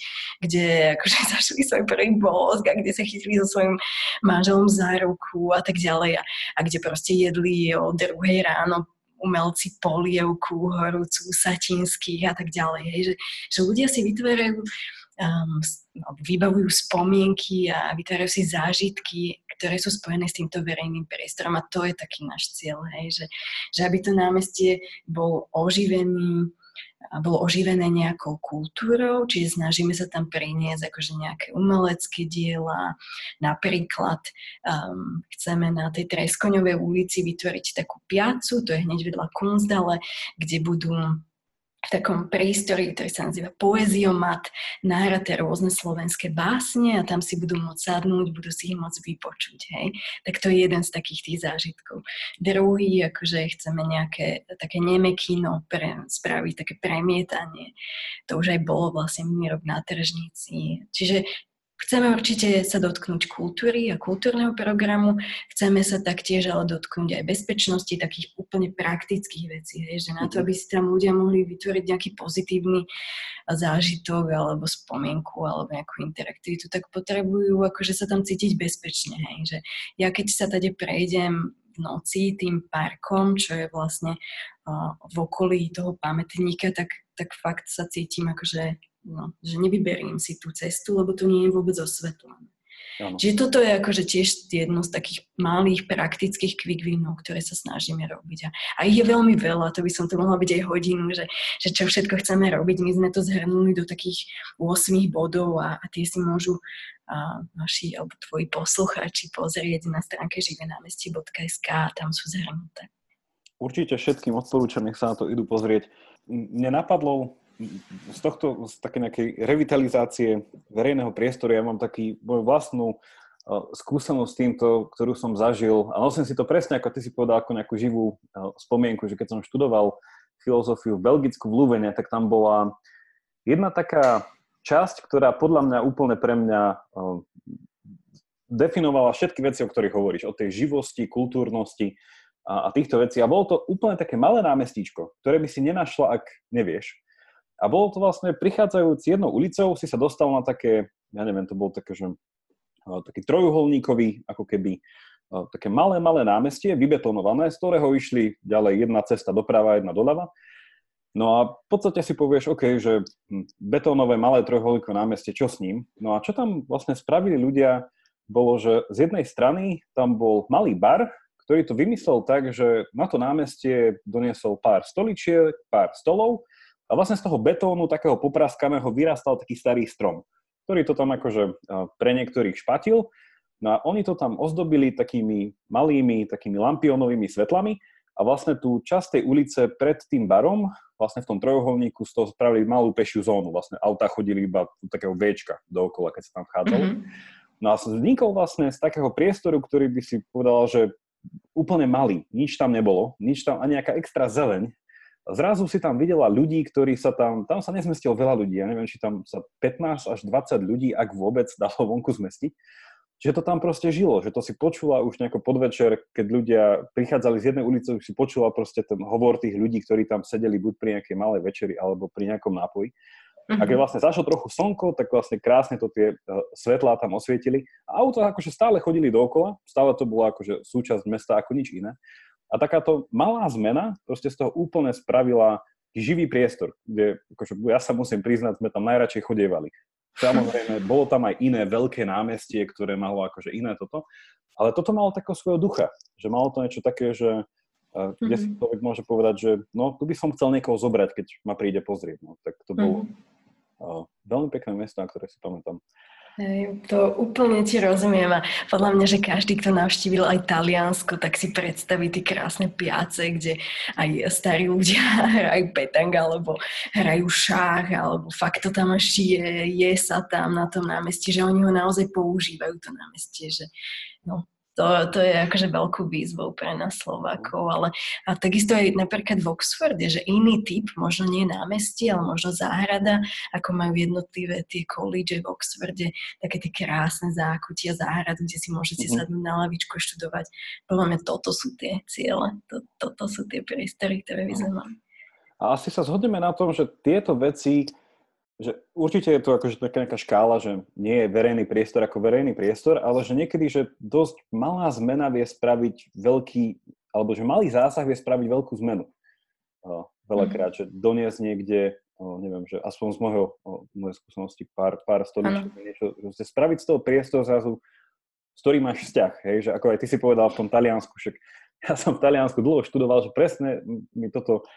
kde akože zašli svoj prvý bosk a kde sa chytili so svojím manželom za ruku polievku a tak ďalej a, a kde proste jedli o druhej ráno umelci polievku, horúcu, satinských a tak ďalej. Hej. Že, že ľudia si vytvárajú, um, vybavujú spomienky a vytvárajú si zážitky, ktoré sú spojené s týmto verejným priestorom a to je taký náš cieľ, hej. Že, že aby to námestie bol oživený, bolo oživené nejakou kultúrou, čiže snažíme sa tam priniesť akože nejaké umelecké diela. Napríklad um, chceme na tej Treskoňovej ulici vytvoriť takú piacu, to je hneď vedľa Kunzdale, kde budú v takom prístore, ktorý sa nazýva Poeziomat, nahraté rôzne slovenské básne a tam si budú môcť sadnúť, budú si ich môcť vypočuť. Hej? Tak to je jeden z takých tých zážitkov. Druhý, akože chceme nejaké také neme kino pre, spraviť, také premietanie. To už aj bolo vlastne minulý rok na tržnici. Čiže Chceme určite sa dotknúť kultúry a kultúrneho programu, chceme sa taktiež ale dotknúť aj bezpečnosti, takých úplne praktických vecí, hej, že na to, mhm. aby si tam ľudia mohli vytvoriť nejaký pozitívny zážitok alebo spomienku alebo nejakú interaktivitu, tak potrebujú akože sa tam cítiť bezpečne. Hej, že ja keď sa tady prejdem v noci tým parkom, čo je vlastne uh, v okolí toho pamätníka, tak, tak fakt sa cítim akože no, že nevyberiem si tú cestu, lebo to nie je vôbec osvetlené. Ano. Čiže toto je akože tiež jedno z takých malých praktických quick winov, ktoré sa snažíme robiť. A, a ich je veľmi veľa, to by som to mohla byť aj hodinu, že, že čo všetko chceme robiť. My sme to zhrnuli do takých 8 bodov a, a tie si môžu a, naši alebo tvoji poslucháči pozrieť na stránke živenámestie.sk a tam sú zhrnuté. Určite všetkým odporúčam, nech sa na to idú pozrieť. Mne napadlo z tohto, z také nejakej revitalizácie verejného priestoru, ja mám taký moju vlastnú uh, skúsenosť s týmto, ktorú som zažil a nosím si to presne, ako ty si povedal, ako nejakú živú uh, spomienku, že keď som študoval filozofiu v Belgicku v Luvene, tak tam bola jedna taká časť, ktorá podľa mňa úplne pre mňa uh, definovala všetky veci, o ktorých hovoríš, o tej živosti, kultúrnosti a, a týchto vecí. A bolo to úplne také malé námestíčko, ktoré by si nenašla, ak nevieš. A bolo to vlastne, prichádzajúc jednou ulicou, si sa dostal na také, ja neviem, to bolo také, že taký trojuholníkový, ako keby také malé, malé námestie, vybetonované, z ktorého išli ďalej jedna cesta doprava, jedna doľava. No a v podstate si povieš, OK, že hm, betónové malé trojuholníkové námestie, čo s ním? No a čo tam vlastne spravili ľudia, bolo, že z jednej strany tam bol malý bar, ktorý to vymyslel tak, že na to námestie doniesol pár stoličiek, pár stolov a vlastne z toho betónu, takého popraskaného, vyrastal taký starý strom, ktorý to tam akože pre niektorých špatil. No a oni to tam ozdobili takými malými, takými lampiónovými svetlami a vlastne tú časť tej ulice pred tým barom, vlastne v tom trojuholníku z toho spravili malú pešiu zónu. Vlastne auta chodili iba do takého Včka dookola, keď sa tam vchádzalo. Mm-hmm. No a vznikol vlastne z takého priestoru, ktorý by si povedal, že úplne malý, nič tam nebolo, nič tam, ani nejaká extra zeleň zrazu si tam videla ľudí, ktorí sa tam, tam sa nezmestilo veľa ľudí, ja neviem, či tam sa 15 až 20 ľudí, ak vôbec, dalo vonku zmestiť. Čiže to tam proste žilo, že to si počula už nejako podvečer, keď ľudia prichádzali z jednej ulice, už si počula proste ten hovor tých ľudí, ktorí tam sedeli buď pri nejakej malej večeri alebo pri nejakom nápoji. A keď mhm. vlastne zašlo trochu slnko, tak vlastne krásne to tie uh, svetlá tam osvietili. A auta akože stále chodili dookola, stále to bola akože súčasť mesta ako nič iné. A takáto malá zmena proste z toho úplne spravila živý priestor, kde akože, ja sa musím priznať, sme tam najradšej chodievali. Samozrejme, bolo tam aj iné veľké námestie, ktoré malo akože iné toto, ale toto malo takého svojho ducha, že malo to niečo také, že kde mm-hmm. si mhm. človek môže povedať, že no, tu by som chcel niekoho zobrať, keď ma príde pozrieť. No, tak to bolo mm-hmm. uh, veľmi pekné miesto, na ktoré si pamätám. Hej, to úplne ti rozumiem a podľa mňa, že každý, kto navštívil aj Taliansko, tak si predstaví tie krásne piace, kde aj starí ľudia hrajú petang alebo hrajú šách, alebo fakt to tam ešte je, je sa tam na tom námestí, že oni ho naozaj používajú to námestie, že no, to, to je akože veľkú výzvou pre nás Slovákov, ale a takisto aj napríklad v Oxforde, že iný typ, možno nie námestie, ale možno záhrada, ako majú jednotlivé tie college v Oxforde, také tie krásne zákutia záhrad, kde si môžete mm-hmm. sadnúť na lavičku študovať. Podľa mňa toto sú tie ciele, to, toto sú tie priestory, ktoré by sme mali. A asi sa zhodneme na tom, že tieto veci že určite je to akože taká nejaká škála, že nie je verejný priestor ako verejný priestor, ale že niekedy, že dosť malá zmena vie spraviť veľký, alebo že malý zásah vie spraviť veľkú zmenu. Veľakrát, mm. že doniesť niekde, neviem, že aspoň z môjho, o, mojej skúsenosti pár, pár stoličiek, niečo, že spraviť z toho priestor zrazu, s ktorým máš vzťah, hej, že ako aj ty si povedal v tom Taliansku, však ja som v Taliansku dlho študoval, že presne mi toto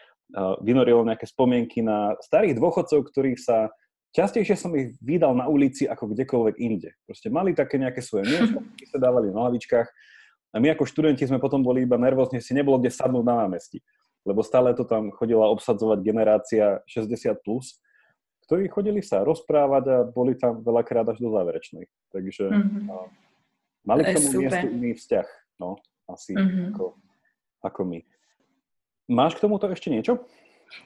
vynorilo nejaké spomienky na starých dôchodcov, ktorí sa Častejšie som ich vydal na ulici ako kdekoľvek inde. Proste mali také nejaké svoje miesto, sa dávali na lavičkách a my ako študenti sme potom boli iba nervózne, si nebolo kde sadnúť na námestí. Lebo stále to tam chodila obsadzovať generácia 60+, plus, ktorí chodili sa rozprávať a boli tam veľakrát až do záverečnej. Takže mm-hmm. mali k tomu miestu iný vzťah, no, asi mm-hmm. ako, ako my. Máš k tomuto ešte niečo?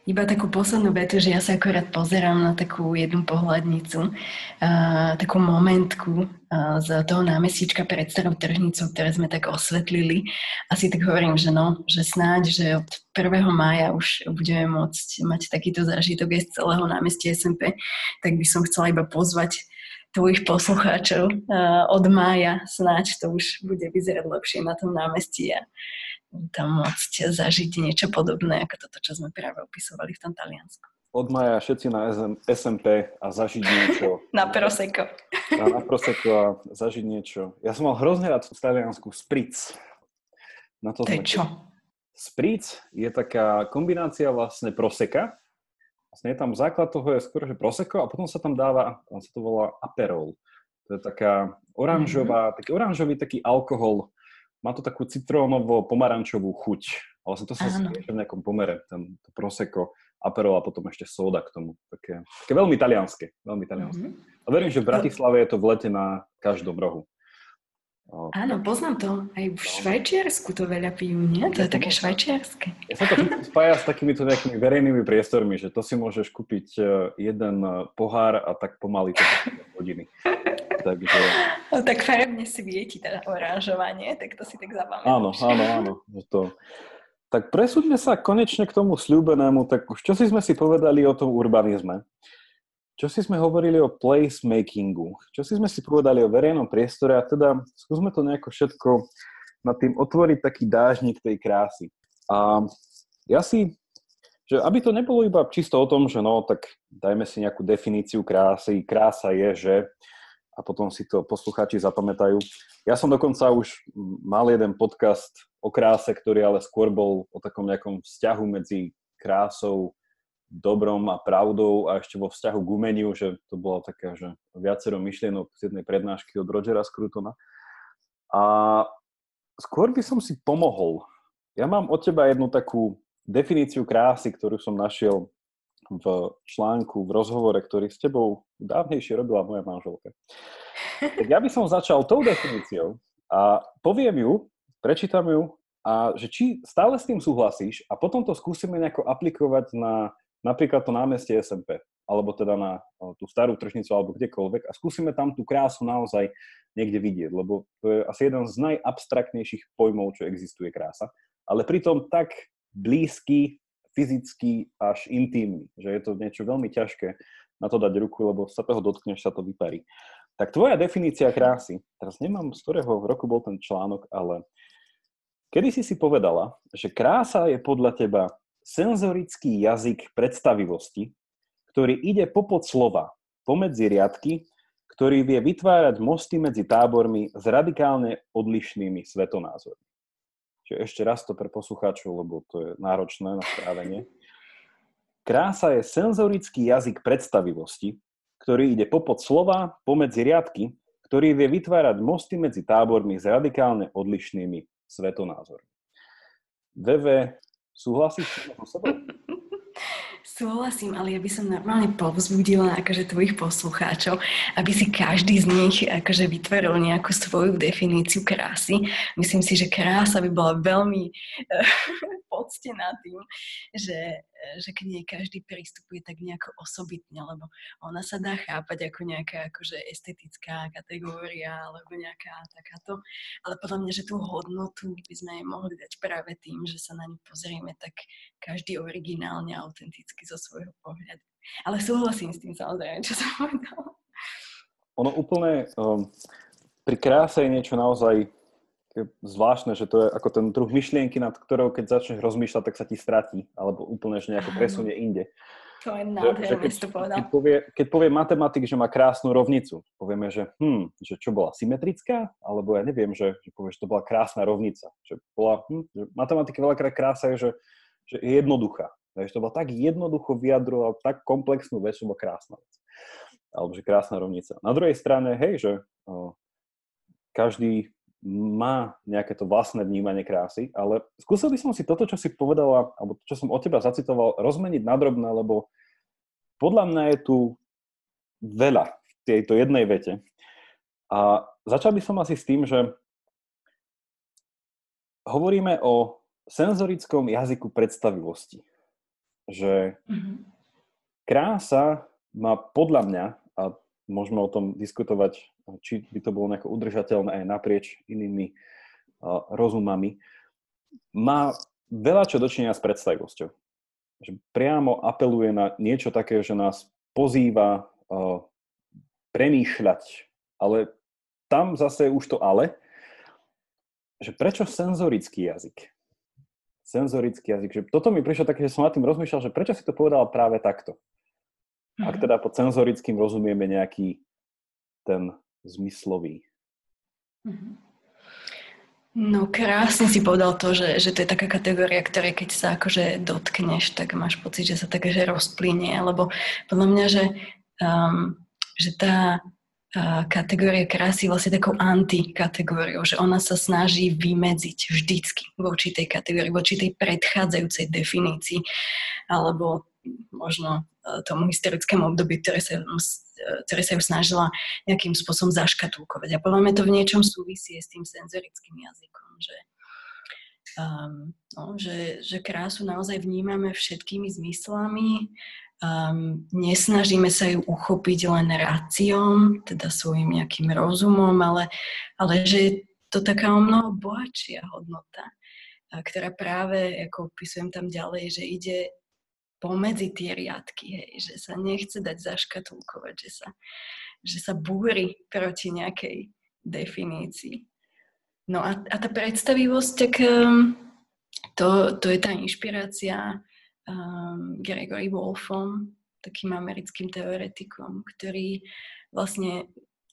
Iba takú poslednú vetu, že ja sa akorát pozerám na takú jednu pohľadnicu, uh, takú momentku uh, z toho námestička pred starou tržnicou, ktoré sme tak osvetlili. Asi tak hovorím, že no, že snáď, že od 1. mája už budeme môcť mať takýto zážitok aj z celého námestia SMP, tak by som chcela iba pozvať tvojich poslucháčov uh, od mája, snáď to už bude vyzerať lepšie na tom námestí a tam môcť zažiť niečo podobné ako toto, čo sme práve opisovali v tom Taliansku. Od maja všetci na SMP a zažiť niečo. na Prosecco. Na, na Prosecco a zažiť niečo. Ja som mal hrozne rád v Taliansku Spritz. Na to, to je čo? Spritz je taká kombinácia vlastne Proseka. Vlastne je tam základ toho je skôr, že Prosecco a potom sa tam dáva, on sa to volá Aperol. To je taká oranžová, mm-hmm. taký oranžový taký alkohol, má to takú citrónovo-pomarančovú chuť. Vlastne to sa smieša v nejakom pomere, ten to prosecco, aperol a potom ešte soda k tomu. Také, také veľmi talianské. Veľmi talianské. Mm-hmm. A verím, že v Bratislave je to v lete na každom rohu. Áno, poznám to. Aj v no. Švajčiarsku to veľa pijú, nie? To je také švajčiarske. Ja sa to spája s takýmito nejakými verejnými priestormi, že to si môžeš kúpiť e, jeden e, pohár a tak pomaly to hodiny. Takže... No, tak farebne si vieti teda oranžovanie, tak to si tak zapamätáš. Áno, áno, áno. To... Tak presúďme sa konečne k tomu sľúbenému, tak už čo si sme si povedali o tom urbanizme? Čo si sme hovorili o placemakingu? Čo si sme si povedali o verejnom priestore? A teda skúsme to nejako všetko nad tým otvoriť taký dážnik tej krásy. A ja si, že aby to nebolo iba čisto o tom, že no, tak dajme si nejakú definíciu krásy. Krása je, že a potom si to poslucháči zapamätajú. Ja som dokonca už mal jeden podcast o kráse, ktorý ale skôr bol o takom nejakom vzťahu medzi krásou dobrom a pravdou a ešte vo vzťahu k umeniu, že to bolo také, že viacero myšlienok z jednej prednášky od Rogera Scrutona. A skôr by som si pomohol. Ja mám od teba jednu takú definíciu krásy, ktorú som našiel v článku, v rozhovore, ktorý s tebou dávnejšie robila moja manželka. Tak ja by som začal tou definíciou a poviem ju, prečítam ju a že či stále s tým súhlasíš a potom to skúsime nejako aplikovať na napríklad to námestie SMP, alebo teda na tú starú tržnicu, alebo kdekoľvek a skúsime tam tú krásu naozaj niekde vidieť, lebo to je asi jeden z najabstraktnejších pojmov, čo existuje krása, ale pritom tak blízky, fyzicky až intimný, že je to niečo veľmi ťažké na to dať ruku, lebo sa toho dotkneš, sa to vyparí. Tak tvoja definícia krásy, teraz nemám, z ktorého roku bol ten článok, ale kedy si si povedala, že krása je podľa teba senzorický jazyk predstavivosti, ktorý ide popod slova pomedzi riadky, ktorý vie vytvárať mosty medzi tábormi s radikálne odlišnými svetonázormi. Čiže ešte raz to pre poslucháčov, lebo to je náročné na správenie. Krása je senzorický jazyk predstavivosti, ktorý ide popod slova pomedzi riadky, ktorý vie vytvárať mosty medzi tábormi s radikálne odlišnými svetonázormi. Veve, súhlasíš s sebou? Súhlasím, ale ja by som normálne povzbudila akože tvojich poslucháčov, aby si každý z nich akože vytvoril nejakú svoju definíciu krásy. Myslím si, že krása by bola veľmi poctená tým, že, že k nej každý pristupuje tak nejako osobitne, lebo ona sa dá chápať ako nejaká akože estetická kategória alebo nejaká takáto, ale podľa mňa, že tú hodnotu by sme jej mohli dať práve tým, že sa na ňu pozrieme tak každý originálne autenticky zo svojho pohľadu. Ale súhlasím s tým samozrejme, čo som povedala. Ono úplne um, pri kráse je niečo naozaj zvláštne, že to je ako ten druh myšlienky, nad ktorou keď začneš rozmýšľať, tak sa ti stratí, alebo úplne, že nejako presunie inde. To je nádherné, keď, to povedal. Keď povie, keď povie matematik, že má krásnu rovnicu, povieme, že hm, že čo bola symetrická, alebo ja neviem, že, že povie, že to bola krásna rovnica. Že bola, hm, že matematika veľakrát krása je, že, že je jednoduchá. Takže to bola tak jednoducho vyjadrovala tak komplexnú vec, bola krásna vec. Alebo že krásna rovnica. Na druhej strane, hej, že o, každý má nejaké to vlastné vnímanie krásy, ale skúsil by som si toto, čo si povedala, alebo čo som od teba zacitoval, rozmeniť na drobné, lebo podľa mňa je tu veľa v tejto jednej vete. A začal by som asi s tým, že hovoríme o senzorickom jazyku predstavivosti. Že mm-hmm. krása má podľa mňa, a môžeme o tom diskutovať, či by to bolo nejako udržateľné aj naprieč inými rozumami, má veľa čo dočinia s predstavivosťou. Že priamo apeluje na niečo také, že nás pozýva premýšľať, ale tam zase už to ale, že prečo senzorický jazyk? Senzorický jazyk. Že toto mi prišlo také, že som nad tým rozmýšľal, že prečo si to povedala práve takto. Ak mhm. teda pod senzorickým rozumieme nejaký ten zmyslový. Mhm. No krásne si povedal to, že, že to je taká kategória, ktorej keď sa akože dotkneš, tak máš pocit, že sa také že rozplynie, lebo podľa mňa, že, um, že tá kategória krásy vlastne takou antikategóriou, že ona sa snaží vymedziť vždycky voči tej kategórii, voči tej predchádzajúcej definícii, alebo možno e, tomu historickému období, ktoré sa, ktoré sa ju snažila nejakým spôsobom zaškatulkovať. A podľa mňa to v niečom súvisí s tým senzorickým jazykom, že, um, no, že, že krásu naozaj vnímame všetkými zmyslami, um, nesnažíme sa ju uchopiť len ráciom, teda svojim nejakým rozumom, ale, ale že je to taká o mnoho bohatšia hodnota, ktorá práve, ako opisujem tam ďalej, že ide pomedzi tie riadky, hej, že sa nechce dať zaškatulkovať, že sa, že sa búri proti nejakej definícii. No a, a tá predstavivosť, tak um, to, to je tá inšpirácia um, Gregory Wolfom, takým americkým teoretikom, ktorý vlastne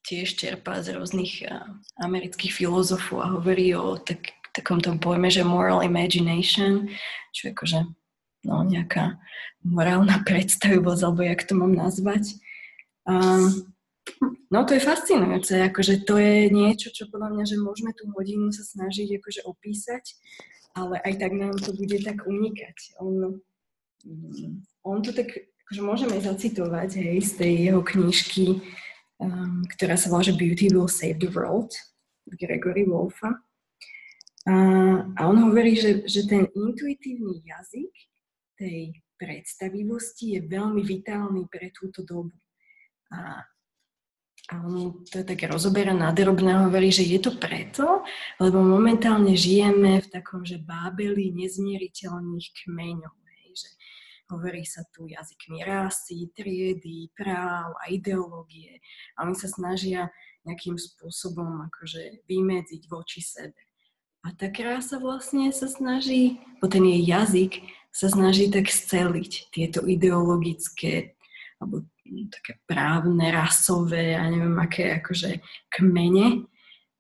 tiež čerpá z rôznych uh, amerických filozofov a hovorí o tak, takom tom pojme, že moral imagination, čo akože no, nejaká morálna predstavivosť, alebo jak to mám nazvať. Um, no to je fascinujúce, akože to je niečo, čo podľa mňa, že môžeme tú hodinu sa snažiť akože opísať, ale aj tak nám to bude tak unikať. On, on to tak, akože môžeme zacitovať, hej, z tej jeho knižky, um, ktorá sa volá, že Beauty Will Save the World, Gregory Wolfa. A, a on hovorí, že, že ten intuitívny jazyk tej predstavivosti je veľmi vitálny pre túto dobu. A, a on to je také rozoberá nadrobné, hovorí, že je to preto, lebo momentálne žijeme v takom, že bábeli nezmieriteľných kmeňov. že hovorí sa tu jazykmi rásy, triedy, práv a ideológie a oni sa snažia nejakým spôsobom akože vymedziť voči sebe. A tá krása vlastne sa snaží, bo ten jej jazyk sa snaží tak sceliť tieto ideologické alebo také právne, rasové, ja neviem, aké akože kmene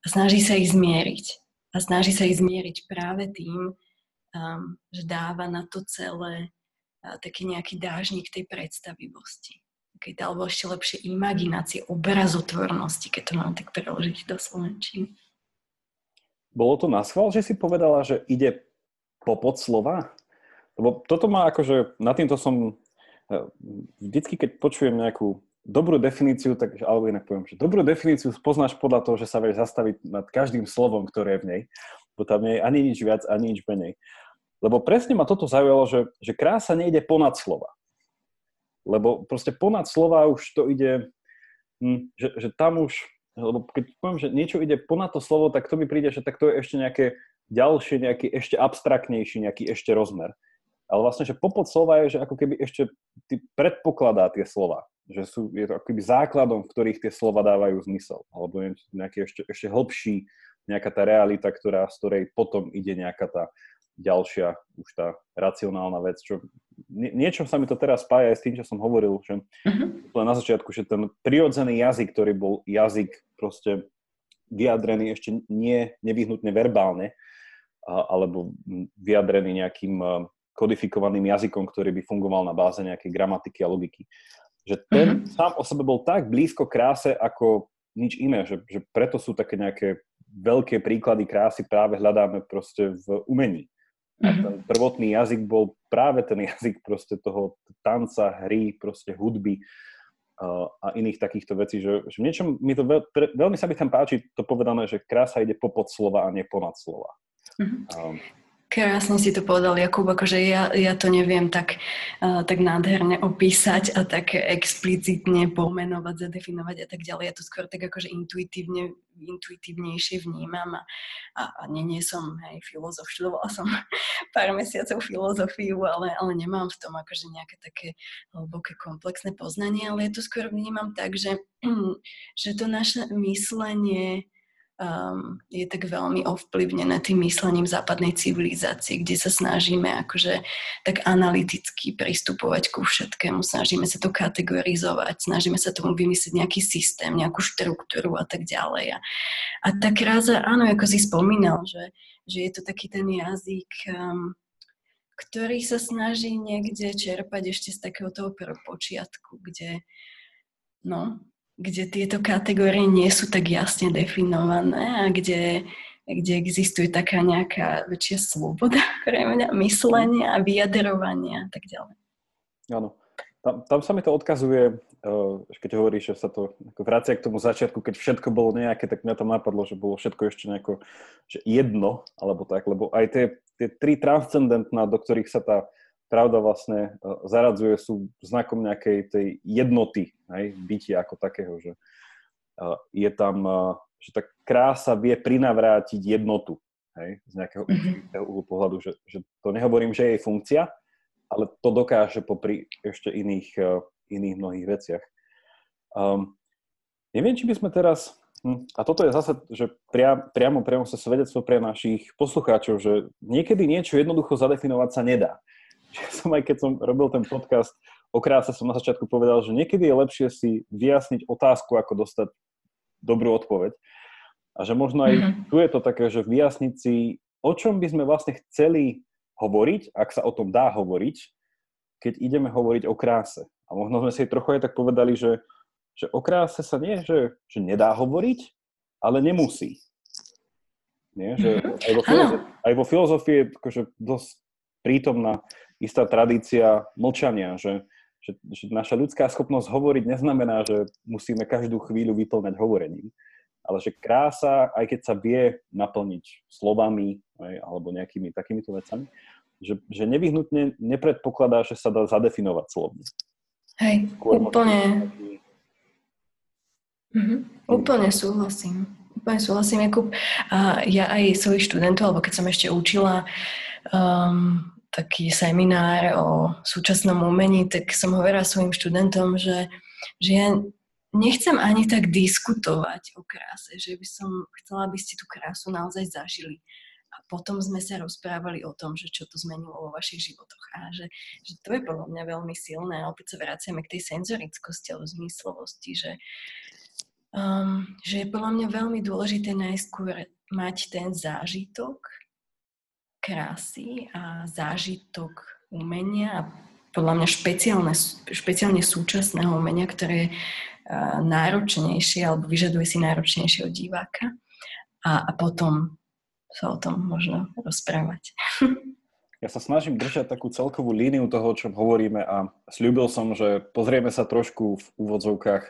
a snaží sa ich zmieriť. A snaží sa ich zmieriť práve tým, um, že dáva na to celé uh, taký nejaký dážnik tej predstavivosti. Keď, alebo ešte lepšie imaginácie, obrazotvornosti, keď to mám tak preložiť do slovenčiny. Bolo to na schvál, že si povedala, že ide popod slova? Lebo toto má akože, na týmto som, e, vždycky keď počujem nejakú dobrú definíciu, tak, alebo inak poviem, že dobrú definíciu poznáš podľa toho, že sa vieš zastaviť nad každým slovom, ktoré je v nej, bo tam nie je ani nič viac, ani nič menej. Lebo presne ma toto zaujalo, že, že krása nejde ponad slova. Lebo proste ponad slova už to ide, hm, že, že tam už lebo keď poviem, že niečo ide ponad to slovo, tak to mi príde, že tak to je ešte nejaké ďalšie, nejaký ešte abstraktnejší, nejaký ešte rozmer. Ale vlastne, že popod slova je, že ako keby ešte ty predpokladá tie slova. Že sú, je to ako keby základom, v ktorých tie slova dávajú zmysel. Alebo nejaký ešte, ešte hlbší, nejaká tá realita, ktorá, z ktorej potom ide nejaká tá ďalšia, už tá racionálna vec, čo niečo sa mi to teraz spája aj s tým, čo som hovoril, že uh-huh. na začiatku, že ten prirodzený jazyk, ktorý bol jazyk proste vyjadrený ešte nie nevyhnutne verbálne, alebo vyjadrený nejakým kodifikovaným jazykom, ktorý by fungoval na báze nejakej gramatiky a logiky. Že ten uh-huh. sám o sebe bol tak blízko kráse ako nič iné, že, že preto sú také nejaké veľké príklady krásy práve hľadáme proste v umení. A mhm. ten prvotný jazyk bol práve ten jazyk proste toho tanca, hry, proste hudby a iných takýchto vecí, že, že v niečom mi to veľ, pre, veľmi sa mi tam páči to povedané, že krása ide popod slova a nie ponad slova. Mm-hmm. Um, Krásne si to povedal, Jakub, akože ja, ja to neviem tak, uh, tak nádherne opísať a tak explicitne pomenovať, zadefinovať a tak ďalej. Ja to skôr tak akože intuitívne, intuitívnejšie vnímam a, a, a nie, nie som hej, filozof, študovala som pár mesiacov filozofiu, ale, ale nemám v tom akože nejaké také hlboké komplexné poznanie, ale ja to skôr vnímam tak, že, že to naše myslenie um, je tak veľmi ovplyvnené tým myslením západnej civilizácie, kde sa snažíme akože tak analyticky pristupovať ku všetkému, snažíme sa to kategorizovať, snažíme sa tomu vymyslieť nejaký systém, nejakú štruktúru a tak ďalej. A, a tá kráza, áno, ako si spomínal, že, že je to taký ten jazyk, um, ktorý sa snaží niekde čerpať ešte z takého toho prvopočiatku, kde no, kde tieto kategórie nie sú tak jasne definované a kde, kde existuje taká nejaká väčšia sloboda pre mňa, myslenia vyjadrovania a tak ďalej. Áno. Tam, tam sa mi to odkazuje, eh, keď hovoríš, že sa to vracia k tomu začiatku, keď všetko bolo nejaké, tak mňa tam napadlo, že bolo všetko ešte nejako že jedno, alebo tak, lebo aj tie, tie tri transcendentná, do ktorých sa tá pravda vlastne e, zaradzuje, sú znakom nejakej tej jednoty, hej, bytia ako takého, že e, je tam, e, že tá krása vie prinavrátiť jednotu, hej, z nejakého mm-hmm. uhlu pohľadu, že, že to nehovorím, že je jej funkcia, ale to dokáže popri ešte iných, iných mnohých veciach. Um, neviem, či by sme teraz, hm, a toto je zase, že priam, priamo, priamo sa svedectvo pre našich poslucháčov, že niekedy niečo jednoducho zadefinovať sa nedá že som aj keď som robil ten podcast o kráse, som na začiatku povedal, že niekedy je lepšie si vyjasniť otázku, ako dostať dobrú odpoveď. A že možno aj mm-hmm. tu je to také, že vyjasniť si, o čom by sme vlastne chceli hovoriť, ak sa o tom dá hovoriť, keď ideme hovoriť o kráse. A možno sme si trochu aj tak povedali, že, že o kráse sa nie, že, že nedá hovoriť, ale nemusí. Nie? Že mm-hmm. aj, vo filozofii, aj vo filozofii je akože dosť prítomná istá tradícia mlčania, že, že, že naša ľudská schopnosť hovoriť neznamená, že musíme každú chvíľu vyplňať hovorením, ale že krása, aj keď sa vie naplniť slovami aj, alebo nejakými takýmito vecami, že, že nevyhnutne nepredpokladá, že sa dá zadefinovať slovne. Hej, Skôr úplne. Mhm, úplne súhlasím. Úplne súhlasím, Jakub. A ja aj svojich študentov, alebo keď som ešte učila um, taký seminár o súčasnom umení, tak som hovorila svojim študentom, že, že ja nechcem ani tak diskutovať o kráse, že by som chcela, aby ste tú krásu naozaj zažili. a potom sme sa rozprávali o tom, že čo to zmenilo vo vašich životoch a že, že to je podľa mňa veľmi silné a opäť sa vraciame k tej senzorickosti alebo zmyslovosti, že, um, že je podľa mňa veľmi dôležité najskôr mať ten zážitok krásy a zážitok umenia a podľa mňa špeciálne, špeciálne súčasného umenia, ktoré je náročnejšie alebo vyžaduje si náročnejšieho diváka a, a potom sa o tom možno rozprávať. Ja sa snažím držať takú celkovú líniu toho, o čom hovoríme a slúbil som, že pozrieme sa trošku v úvodzovkách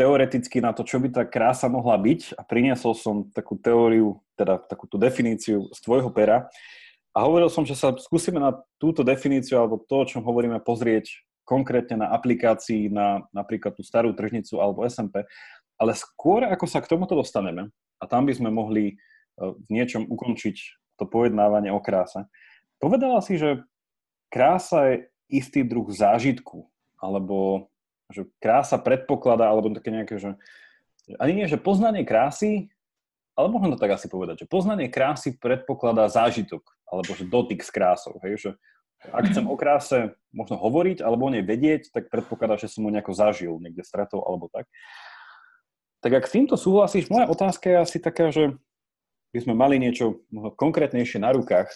teoreticky na to, čo by tá krása mohla byť a priniesol som takú teóriu, teda takúto definíciu z tvojho pera a hovoril som, že sa skúsime na túto definíciu alebo to, o čom hovoríme, pozrieť konkrétne na aplikácii na napríklad tú starú tržnicu alebo SMP, ale skôr ako sa k tomuto dostaneme a tam by sme mohli v niečom ukončiť to pojednávanie o kráse. Povedala si, že krása je istý druh zážitku, alebo že krása predpokladá, alebo také nejaké, že ani nie, že poznanie krásy, ale možno to tak asi povedať, že poznanie krásy predpokladá zážitok, alebo že dotyk s krásou. Hej? Že ak chcem o kráse možno hovoriť alebo o nej vedieť, tak predpokladá, že som ho nejako zažil, niekde stretol alebo tak. Tak ak s týmto súhlasíš, moja otázka je asi taká, že by sme mali niečo konkrétnejšie na rukách,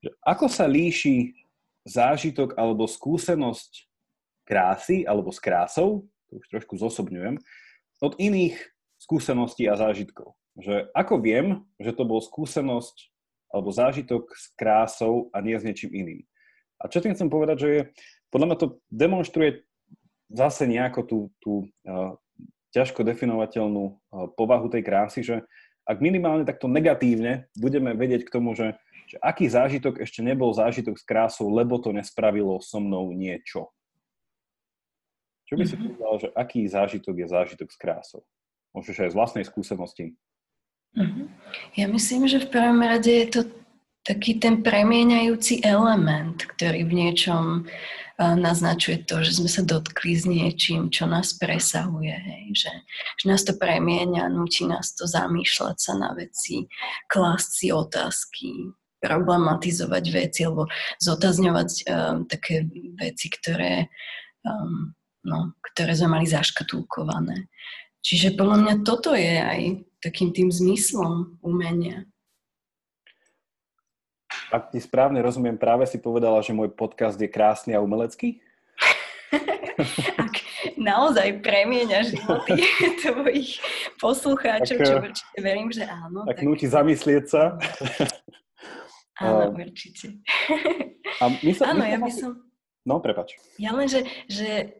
že ako sa líši zážitok alebo skúsenosť krásy alebo s krásou, to už trošku zosobňujem, od iných skúseností a zážitkov. Že ako viem, že to bol skúsenosť alebo zážitok s krásou a nie s niečím iným. A čo tým chcem povedať, že je, podľa mňa to demonstruje zase nejako tú, tú uh, ťažko definovateľnú uh, povahu tej krásy, že ak minimálne takto negatívne budeme vedieť k tomu, že, že aký zážitok ešte nebol zážitok s krásou, lebo to nespravilo so mnou niečo. Čo by si mm-hmm. povedal, že aký zážitok je zážitok s krásou? Môžeš aj z vlastnej skúsenosti. Mm-hmm. Ja myslím, že v prvom rade je to taký ten premieňajúci element, ktorý v niečom naznačuje to, že sme sa dotkli s niečím, čo nás presahuje, hej, že, že nás to premieňa, nutí nás to zamýšľať sa na veci, klásť si otázky, problematizovať veci alebo zotazňovať um, také veci, ktoré, um, no, ktoré sme mali zaškatulkované. Čiže podľa mňa toto je aj takým tým zmyslom umenia. Ak ti správne rozumiem, práve si povedala, že môj podcast je krásny a umelecký? Ak naozaj premieňa životy tvojich poslucháčov, tak, čo určite verím, že áno. Tak, tak... nutí zamyslieť sa. Áno, určite. A my sa, áno, my ja by som... No, prepač. Ja len, že, že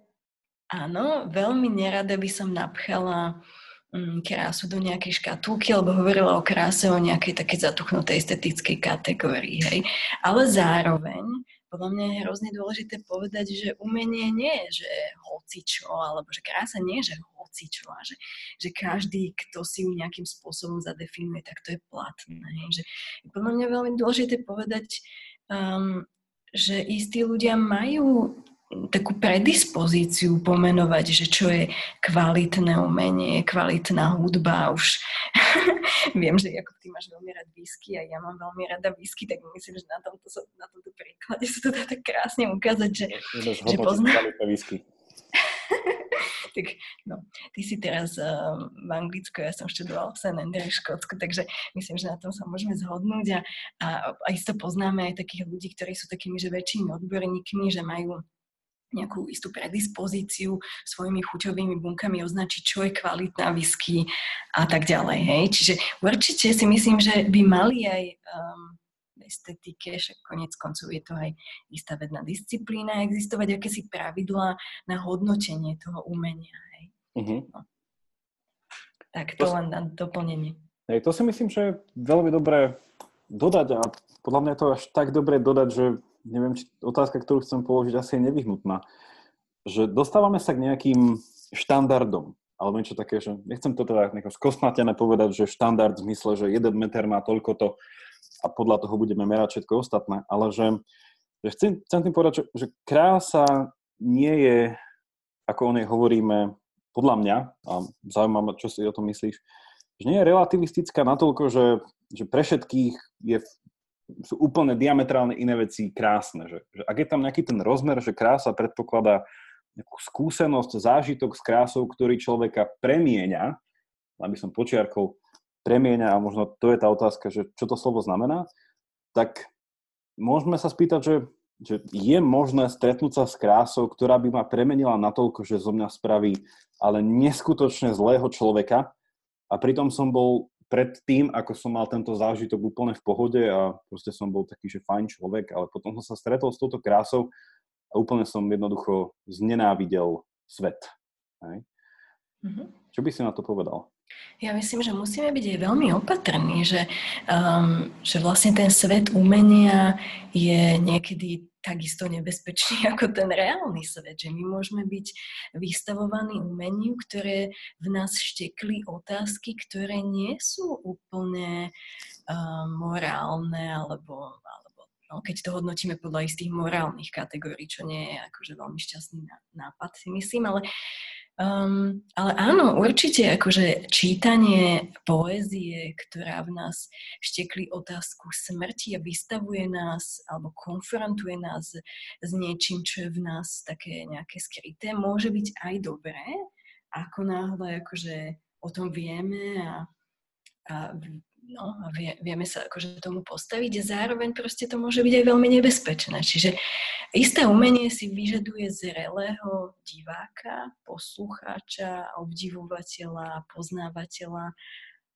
áno, veľmi nerada by som napchala krásu do nejakej škatulky, alebo hovorila o kráse, o nejakej také zatuchnutej estetickej kategórii, hej. Ale zároveň, podľa mňa je hrozne dôležité povedať, že umenie nie je, že hocičo, alebo že krása nie je, že hocičo, a že, že každý, kto si ju nejakým spôsobom zadefinuje, tak to je platné. Že podľa mňa veľmi dôležité povedať, um, že istí ľudia majú takú predispozíciu pomenovať, že čo je kvalitné umenie, kvalitná hudba. Už viem, že ako ty máš veľmi rád whisky a ja mám veľmi rada whisky, tak myslím, že na tomto, na tomto príklade sa to dá tak krásne ukázať, že, že poznám... tak no, ty si teraz uh, v Anglicku, ja som študovala v St. Andrew v Škótsku, takže myslím, že na tom sa môžeme zhodnúť a, a, a isto poznáme aj takých ľudí, ktorí sú takými, že väčšími odborníkmi, že majú nejakú istú predispozíciu svojimi chuťovými bunkami označiť, čo je kvalitná whisky a tak ďalej. Hej. Čiže určite si myslím, že by mali aj um, v estetike, však konec koncov je to aj istá vedná disciplína, existovať akési pravidlá na hodnotenie toho umenia. Hej. Uh-huh. No. Tak to, to len na doplnenie. Hej, to si myslím, že je veľmi dobré dodať a podľa mňa je to až tak dobre dodať, že neviem, či otázka, ktorú chcem položiť, asi je nevyhnutná. Že dostávame sa k nejakým štandardom, alebo niečo také, že nechcem to teda nejako skosnatené povedať, že štandard v zmysle, že jeden meter má toľko to a podľa toho budeme merať všetko ostatné, ale že, že chcem, chcem tým povedať, že, že krása nie je, ako o nej hovoríme, podľa mňa, a zaujímavé, čo si o tom myslíš, že nie je relativistická natoľko, že, že pre všetkých je, sú úplne diametrálne iné veci krásne. Že, že ak je tam nejaký ten rozmer, že krása predpokladá nejakú skúsenosť, zážitok s krásou, ktorý človeka premieňa, aby som počiarkol, premieňa, a možno to je tá otázka, že čo to slovo znamená, tak môžeme sa spýtať, že, že je možné stretnúť sa s krásou, ktorá by ma premenila natoľko, že zo mňa spraví ale neskutočne zlého človeka a pritom som bol pred tým, ako som mal tento zážitok úplne v pohode a proste som bol taký, že fajn človek, ale potom som sa stretol s touto krásou a úplne som jednoducho znenávidel svet. Hej? Mm-hmm. Čo by si na to povedal? Ja myslím, že musíme byť aj veľmi opatrní, že, um, že vlastne ten svet umenia je niekedy takisto nebezpečný ako ten reálny svet, že my môžeme byť vystavovaní umeniu, ktoré v nás štekli otázky, ktoré nie sú úplne um, morálne alebo, alebo no, keď to hodnotíme podľa istých morálnych kategórií, čo nie je akože veľmi šťastný nápad, si myslím, ale Um, ale áno, určite akože čítanie poézie, ktorá v nás štekli otázku smrti a vystavuje nás alebo konfrontuje nás s niečím, čo je v nás také nejaké skryté, môže byť aj dobré, ako náhle akože o tom vieme a, a no, vie, vieme sa akože tomu postaviť zároveň proste to môže byť aj veľmi nebezpečné. Čiže isté umenie si vyžaduje zrelého diváka, poslucháča, obdivovateľa, poznávateľa,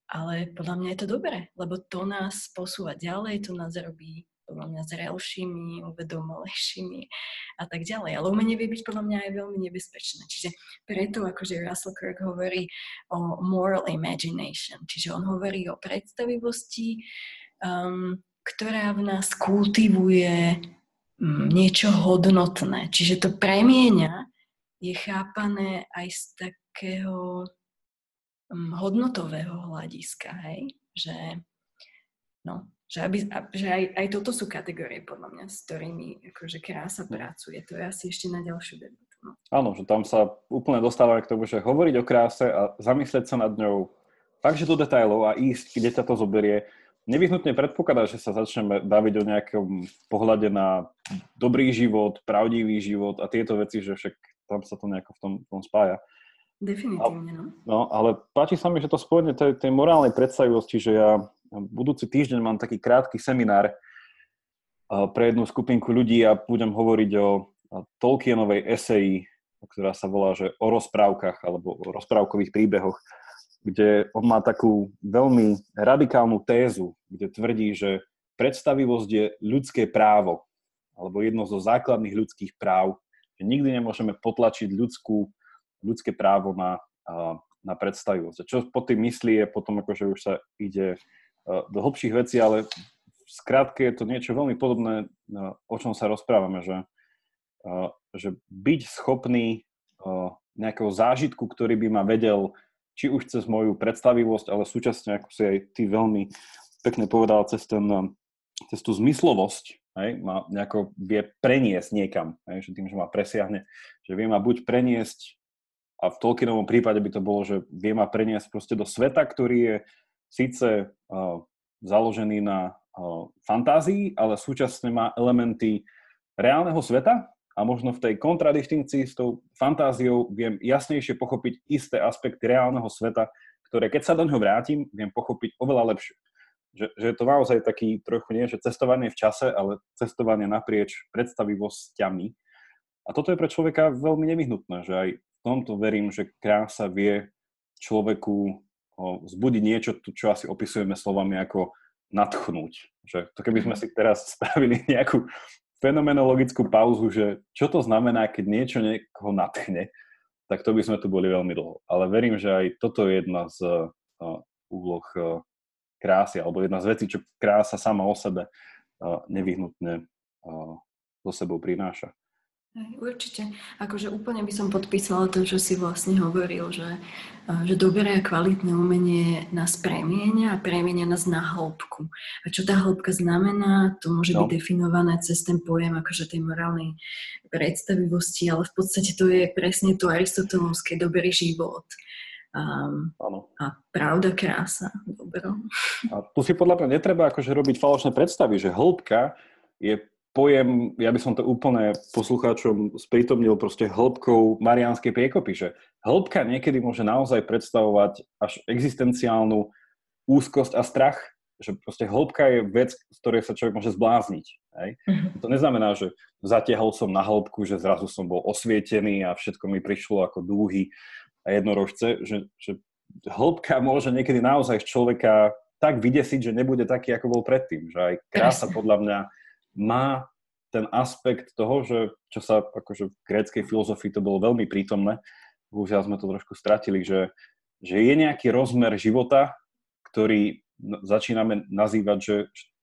ale podľa mňa je to dobré, lebo to nás posúva ďalej, to nás robí podľa mňa zrelšími, uvedomalejšími a tak ďalej. Ale umenie vie byť podľa mňa aj veľmi nebezpečné. Čiže preto, akože Russell Kirk hovorí o moral imagination, čiže on hovorí o predstavivosti, um, ktorá v nás kultivuje um, niečo hodnotné. Čiže to premieňa je chápané aj z takého um, hodnotového hľadiska, hej? Že no, že, aby, že aj, aj toto sú kategórie, podľa mňa, s ktorými akože krása no. pracuje. To je asi ešte na ďalšiu debatu. No. Áno, že tam sa úplne dostávame k tomu, že hovoriť o kráse a zamyslieť sa nad ňou fakt, že do detajlov a ísť, kde ťa to zoberie, nevyhnutne predpokladá, že sa začneme baviť o nejakom pohľade na dobrý život, pravdivý život a tieto veci, že však tam sa to nejako v tom, v tom spája. Definitívne, no. No, ale páči sa mi, že to spojenie tej, tej morálnej predstavivosti, že ja budúci týždeň mám taký krátky seminár pre jednu skupinku ľudí a budem hovoriť o Tolkienovej eseji, ktorá sa volá že o rozprávkach alebo o rozprávkových príbehoch, kde on má takú veľmi radikálnu tézu, kde tvrdí, že predstavivosť je ľudské právo alebo jedno zo základných ľudských práv, že nikdy nemôžeme potlačiť ľudskú, ľudské právo na, na predstavivosť. Čo pod tým myslí je potom, akože už sa ide do hlbších vecí, ale v skratke je to niečo veľmi podobné, o čom sa rozprávame, že, že byť schopný nejakého zážitku, ktorý by ma vedel, či už cez moju predstavivosť, ale súčasne, ako si aj ty veľmi pekne povedal, cez, ten, cez tú zmyslovosť, hej, ma nejako vie preniesť niekam, hej, že tým, že ma presiahne, že vie ma buď preniesť, a v Tolkienovom prípade by to bolo, že vie ma preniesť proste do sveta, ktorý je síce uh, založený na uh, fantázii, ale súčasne má elementy reálneho sveta a možno v tej kontradistinkcii s tou fantáziou viem jasnejšie pochopiť isté aspekty reálneho sveta, ktoré keď sa do ňoho vrátim, viem pochopiť oveľa lepšie. Že, že je to naozaj taký trochu nie, že cestovanie v čase, ale cestovanie naprieč predstavivosťami. A toto je pre človeka veľmi nevyhnutné, že aj tomto verím, že krása vie človeku vzbudiť niečo, čo asi opisujeme slovami ako natchnúť. Že to keby sme mhm. si teraz spravili nejakú fenomenologickú pauzu, že čo to znamená, keď niečo niekoho natchne, tak to by sme tu boli veľmi dlho. Ale verím, že aj toto je jedna z úloh krásy, alebo jedna z vecí, čo krása sama o sebe nevyhnutne so sebou prináša. Určite. Akože úplne by som podpísala to, čo si vlastne hovoril, že, že dobré a kvalitné umenie nás premienia a premienia nás na hĺbku. A čo tá hĺbka znamená, to môže no. byť definované cez ten pojem akože tej morálnej predstavivosti, ale v podstate to je presne to aristotelovské dobrý život. um, a pravda, krása, dobro. A tu si podľa mňa netreba akože robiť falošné predstavy, že hĺbka je pojem, ja by som to úplne poslucháčom sprítomnil proste hĺbkou mariánskej priekopy, že hĺbka niekedy môže naozaj predstavovať až existenciálnu úzkosť a strach, že proste hĺbka je vec, z ktorej sa človek môže zblázniť. Hej? Mm-hmm. To neznamená, že zatiahol som na hĺbku, že zrazu som bol osvietený a všetko mi prišlo ako dúhy a jednorožce, že, že hĺbka môže niekedy naozaj človeka tak vydesiť, že nebude taký, ako bol predtým. Že aj krása podľa mňa má ten aspekt toho, že čo sa akože v gréckej filozofii to bolo veľmi prítomné, bohužiaľ sme to trošku stratili, že, že je nejaký rozmer života, ktorý začíname nazývať, že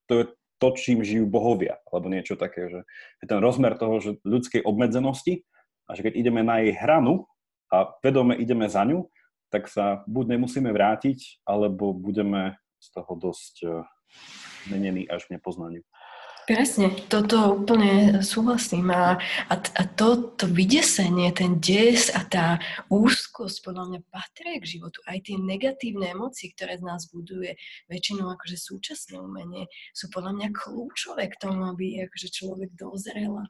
to je to, čím žijú bohovia, alebo niečo také, že je ten rozmer toho, že ľudskej obmedzenosti a že keď ideme na jej hranu a vedome ideme za ňu, tak sa buď nemusíme vrátiť, alebo budeme z toho dosť eh, menení až v nepoznaniu. Presne, toto úplne súhlasím. A, a, a to, to vydesenie, ten des a tá úzkosť podľa mňa patrí k životu. Aj tie negatívne emócie, ktoré z nás buduje väčšinou akože súčasné umenie, sú podľa mňa kľúčové k tomu, aby akože človek dozrel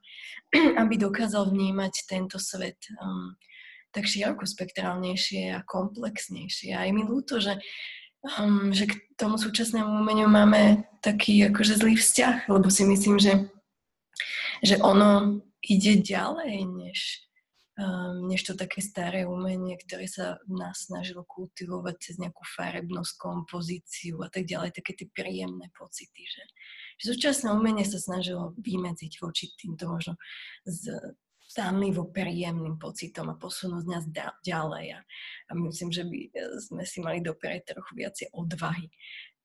aby dokázal vnímať tento svet um, tak široko spektrálnejšie a komplexnejšie. A je mi ľúto, že um, že k tomu súčasnému umeniu máme taký akože zlý vzťah, lebo si myslím, že, že ono ide ďalej, než, um, než to také staré umenie, ktoré sa nás snažilo kultivovať cez nejakú farebnosť, kompozíciu a tak ďalej, také tie príjemné pocity, že, že súčasné umenie sa snažilo vymedziť voči týmto možno z, vo príjemným pocitom a posunúť nás ďalej. A, a myslím, že by e, sme si mali doprieť trochu viacej odvahy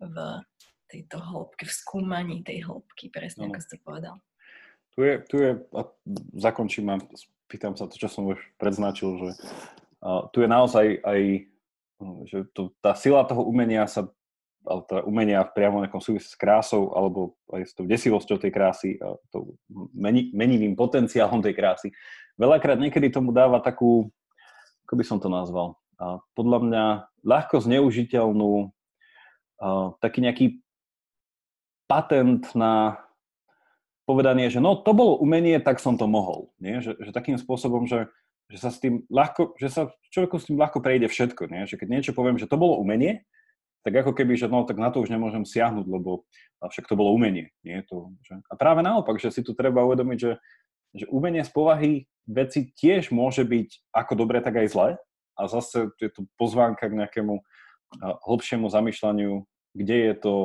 v tejto hĺbke, v skúmaní tej hĺbky, presne no. ako ste povedal. Tu je, tu je a zakončím a pýtam sa to, čo som už predznačil, že a, tu je naozaj aj, že to, tá sila toho umenia sa ale teda umenia v priamo nejakom súvisí s krásou alebo aj s tou desivosťou tej krásy tou meni, menivým potenciálom tej krásy. Veľakrát niekedy tomu dáva takú, ako by som to nazval, a podľa mňa ľahko zneužiteľnú a, taký nejaký patent na povedanie, že no to bolo umenie, tak som to mohol. Nie? Že, že takým spôsobom, že, že sa s tým ľahko, že sa človeku s tým ľahko prejde všetko. Nie? Že keď niečo poviem, že to bolo umenie, tak ako keby, že no, tak na to už nemôžem siahnuť, lebo však to bolo umenie. Nie? To, že... A práve naopak, že si tu treba uvedomiť, že, že umenie z povahy veci tiež môže byť ako dobre, tak aj zle. A zase je to pozvánka k nejakému hlbšiemu zamýšľaniu, kde je to,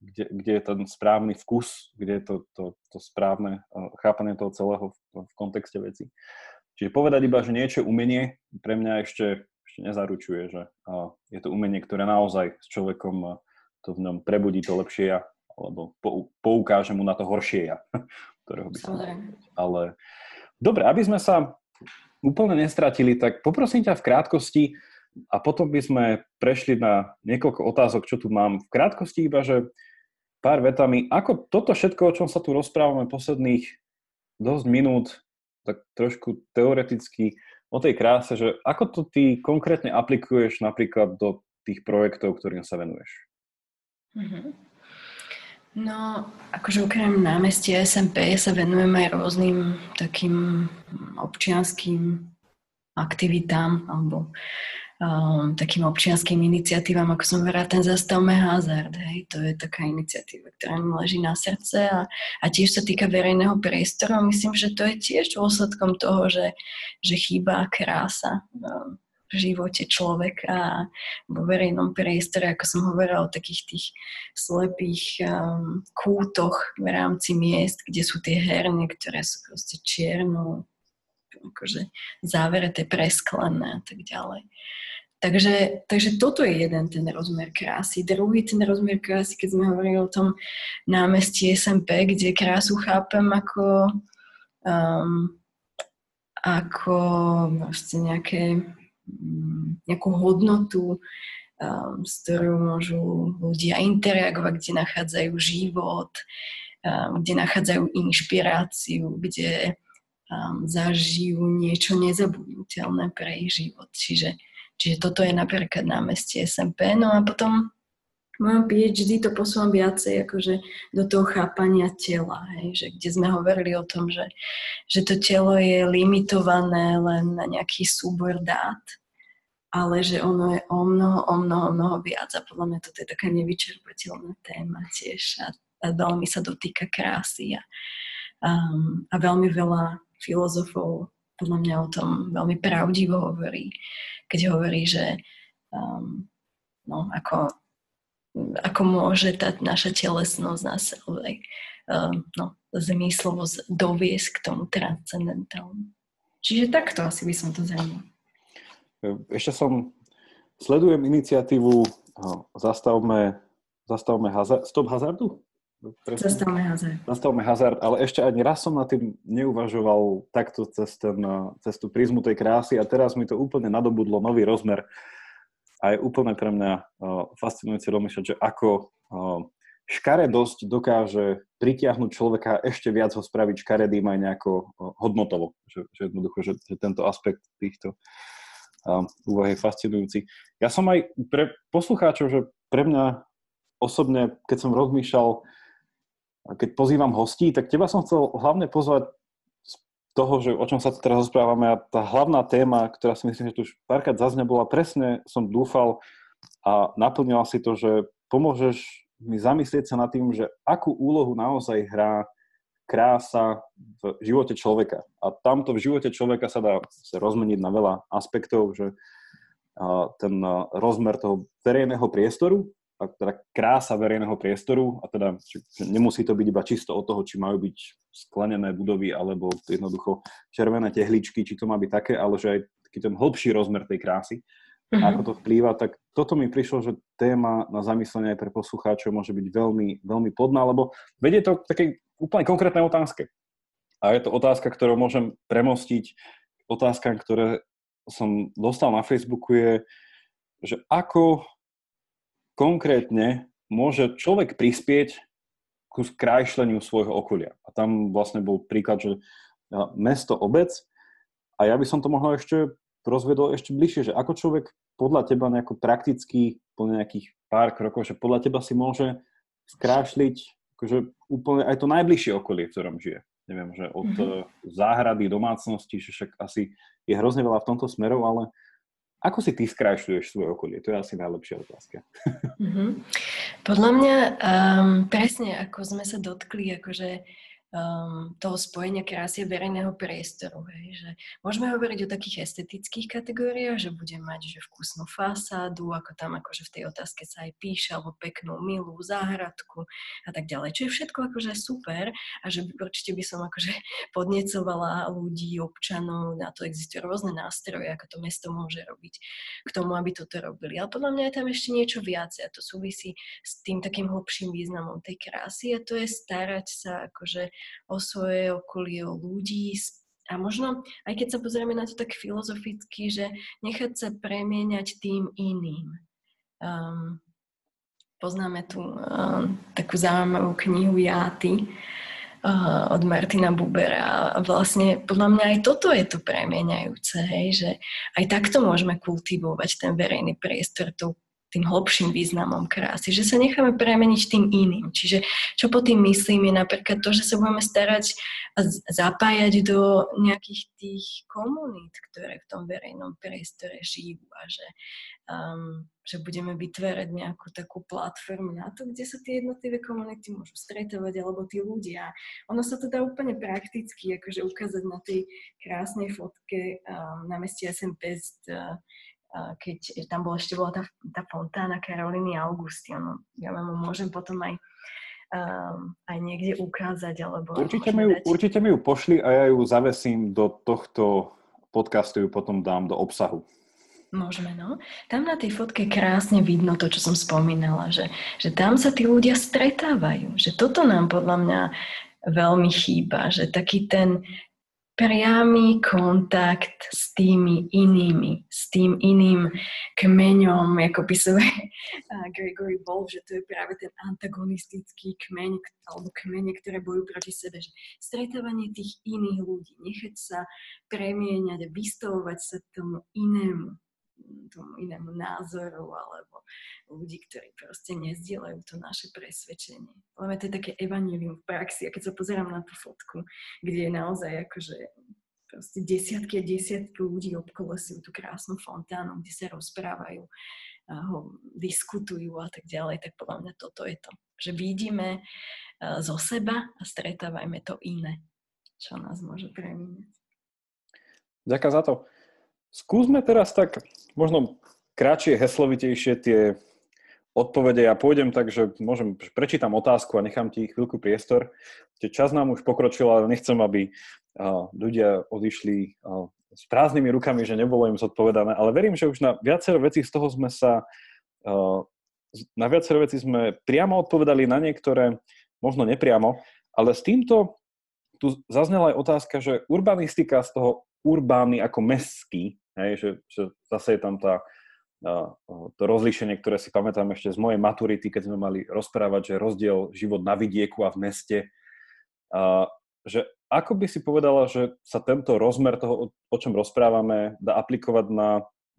kde, kde je ten správny vkus, kde je to, to, to správne chápanie toho celého v, v kontexte veci. Čiže povedať iba, že niečo umenie, pre mňa ešte ešte nezaručuje, že je to umenie, ktoré naozaj s človekom to v ňom prebudí to lepšie ja, alebo poukáže mu na to horšie ja, ktorého by som Ale dobre, aby sme sa úplne nestratili, tak poprosím ťa v krátkosti a potom by sme prešli na niekoľko otázok, čo tu mám. V krátkosti iba, že pár vetami, ako toto všetko, o čom sa tu rozprávame posledných dosť minút, tak trošku teoreticky o tej kráse, že ako to ty konkrétne aplikuješ napríklad do tých projektov, ktorým sa venuješ? Mm-hmm. No, akože okrem námestia SMP sa venujem aj rôznym takým občianským aktivitám alebo um, takým občianským iniciatívam, ako som hovorila, ten Zastavme hazard. Hej, to je taká iniciatíva, ktorá mi leží na srdce a, a tiež sa týka verejného priestoru. Myslím, že to je tiež dôsledkom toho, že, že chýba krása um, v živote človeka a vo verejnom priestore, ako som hovorila o takých tých slepých um, kútoch v rámci miest, kde sú tie herne, ktoré sú proste čierno, akože závereté, presklené a tak ďalej. Takže, takže toto je jeden ten rozmer krásy. Druhý ten rozmer krásy, keď sme hovorili o tom námestí SMP, kde krásu chápem ako, um, ako vlastne nejaké, um, nejakú hodnotu, um, s ktorou môžu ľudia interagovať, kde nachádzajú život, um, kde nachádzajú inšpiráciu, kde um, zažijú niečo nezabudnutelné pre ich život. Čiže Čiže toto je napríklad námestie SMP. No a potom mojom PhD to posúvam viacej akože do toho chápania tela, hej, že kde sme hovorili o tom, že, že to telo je limitované len na nejaký súbor dát, ale že ono je o mnoho, o mnoho, mnoho viac a podľa mňa toto je taká nevyčerpateľná téma tiež a, a veľmi sa dotýka krásy a, um, a veľmi veľa filozofov podľa mňa o tom veľmi pravdivo hovorí, keď hovorí, že um, no, ako ako môže tá naša telesnosť nás uh, no, zmyslovo doviesť k tomu transcendentálnu. Čiže takto asi by som to zaujímal. Ešte som, sledujem iniciatívu Zastavme, zastavme hazard, Stop hazardu? Zastavme hazard. Zastavme hazard, ale ešte ani raz som na tým neuvažoval takto cez, ten, cez tú prízmu tej krásy a teraz mi to úplne nadobudlo nový rozmer a je úplne pre mňa uh, fascinujúce rozmýšľať, že ako uh, škaredosť dokáže pritiahnuť človeka ešte viac ho spraviť škaredým aj nejako hodnotovo. Že, že jednoducho, že, že tento aspekt týchto úvah je fascinujúci. Ja som aj pre poslucháčov, že pre mňa osobne, keď som rozmýšľal, keď pozývam hostí, tak teba som chcel hlavne pozvať toho, že o čom sa teraz rozprávame a tá hlavná téma, ktorá si myslím, že tu už párkrát zazne, bola presne, som dúfal a naplnila si to, že pomôžeš mi zamyslieť sa nad tým, že akú úlohu naozaj hrá krása v živote človeka. A tamto v živote človeka sa dá sa rozmeniť na veľa aspektov, že ten rozmer toho verejného priestoru, a teda krása verejného priestoru a teda nemusí to byť iba čisto od toho, či majú byť sklenené budovy alebo jednoducho červené tehličky, či to má byť také, ale že aj taký ten hĺbší rozmer tej krásy, uh-huh. ako to vplýva, tak toto mi prišlo, že téma na zamyslenie aj pre poslucháčov môže byť veľmi, veľmi podná, lebo vedie to k takej úplne konkrétnej otázke. A je to otázka, ktorú môžem premostiť otázkam, ktoré som dostal na Facebooku je, že ako konkrétne môže človek prispieť ku skrášleniu svojho okolia. A tam vlastne bol príklad, že mesto, obec. A ja by som to mohol ešte rozvedol ešte bližšie, že ako človek podľa teba nejako prakticky, po nejakých pár krokov, že podľa teba si môže skrášliť akože úplne aj to najbližšie okolie, v ktorom žije. Neviem, že od mm-hmm. záhrady, domácnosti, že však asi je hrozne veľa v tomto smeru, ale ako si ty skrášľuješ svoje okolie? To je asi najlepšia otázka. Mm-hmm. Podľa mňa um, presne ako sme sa dotkli, akože um, toho spojenia krásy verejného priestoru. Hej, že môžeme hovoriť o takých estetických kategóriách, že bude mať že vkusnú fasádu, ako tam akože v tej otázke sa aj píše, alebo peknú milú záhradku a tak ďalej. Čo je všetko akože super a že určite by som akože podnecovala ľudí, občanov, na to existujú rôzne nástroje, ako to mesto môže robiť k tomu, aby toto robili. Ale podľa mňa je tam ešte niečo viac a to súvisí s tým takým hlbším významom tej krásy a to je starať sa akože o svoje okolie, o ľudí a možno, aj keď sa pozrieme na to tak filozoficky, že nechať sa premieňať tým iným. Um, poznáme tu um, takú zaujímavú knihu Játy uh, od Martina Bubera vlastne podľa mňa aj toto je to premieňajúce, hej, že aj takto môžeme kultivovať ten verejný priestor tou tým hlbším významom krásy, že sa necháme premeniť tým iným. Čiže čo po tým myslím je napríklad to, že sa budeme starať a zapájať do nejakých tých komunít, ktoré v tom verejnom priestore žijú a že, um, že budeme vytvárať nejakú takú platformu na to, kde sa tie jednotlivé komunity môžu stretávať alebo tí ľudia. Ono sa to dá úplne prakticky akože ukázať na tej krásnej fotke um, na meste SMP z uh, keď tam bola ešte bola tá, tá fontána Karoliny Augusty. Ono, ja vám môžem potom aj, um, aj niekde ukázať. Alebo určite, mi ju, dať... určite mi ju pošli a ja ju zavesím do tohto podcastu, ju potom dám do obsahu. Môžeme, no. Tam na tej fotke krásne vidno to, čo som spomínala, že, že tam sa tí ľudia stretávajú. Že toto nám podľa mňa veľmi chýba, že taký ten priamy kontakt s tými inými, s tým iným kmeňom, ako písuje Gregory Wolf, že to je práve ten antagonistický kmeň, alebo kmene, ktoré bojujú proti sebe, že stretávanie tých iných ľudí, nechať sa premieňať, vystavovať sa tomu inému, tomu inému názoru alebo ľudí, ktorí proste nezdielajú to naše presvedčenie. Lebo to je také evanílium v praxi a keď sa pozerám na tú fotku, kde je naozaj akože proste desiatky a desiatky ľudí obkolesujú tú krásnu fontánu, kde sa rozprávajú, a ho diskutujú a tak ďalej, tak podľa mňa toto je to. Že vidíme zo seba a stretávajme to iné, čo nás môže premíňať. Ďakujem za to. Skúsme teraz tak možno kratšie, heslovitejšie tie odpovede. Ja pôjdem tak, že môžem, prečítam otázku a nechám ti chvíľku priestor. Čas nám už pokročil, ale nechcem, aby ľudia odišli s prázdnymi rukami, že nebolo im zodpovedané, ale verím, že už na viacero veci z toho sme sa na viacero veci sme priamo odpovedali, na niektoré možno nepriamo, ale s týmto tu zaznela aj otázka, že urbanistika z toho urbány ako mestský, Hej, že, že zase je tam tá, to rozlíšenie, ktoré si pamätám ešte z mojej maturity, keď sme mali rozprávať, že rozdiel život na vidieku a v meste. A, že ako by si povedala, že sa tento rozmer toho, o čom rozprávame, dá aplikovať na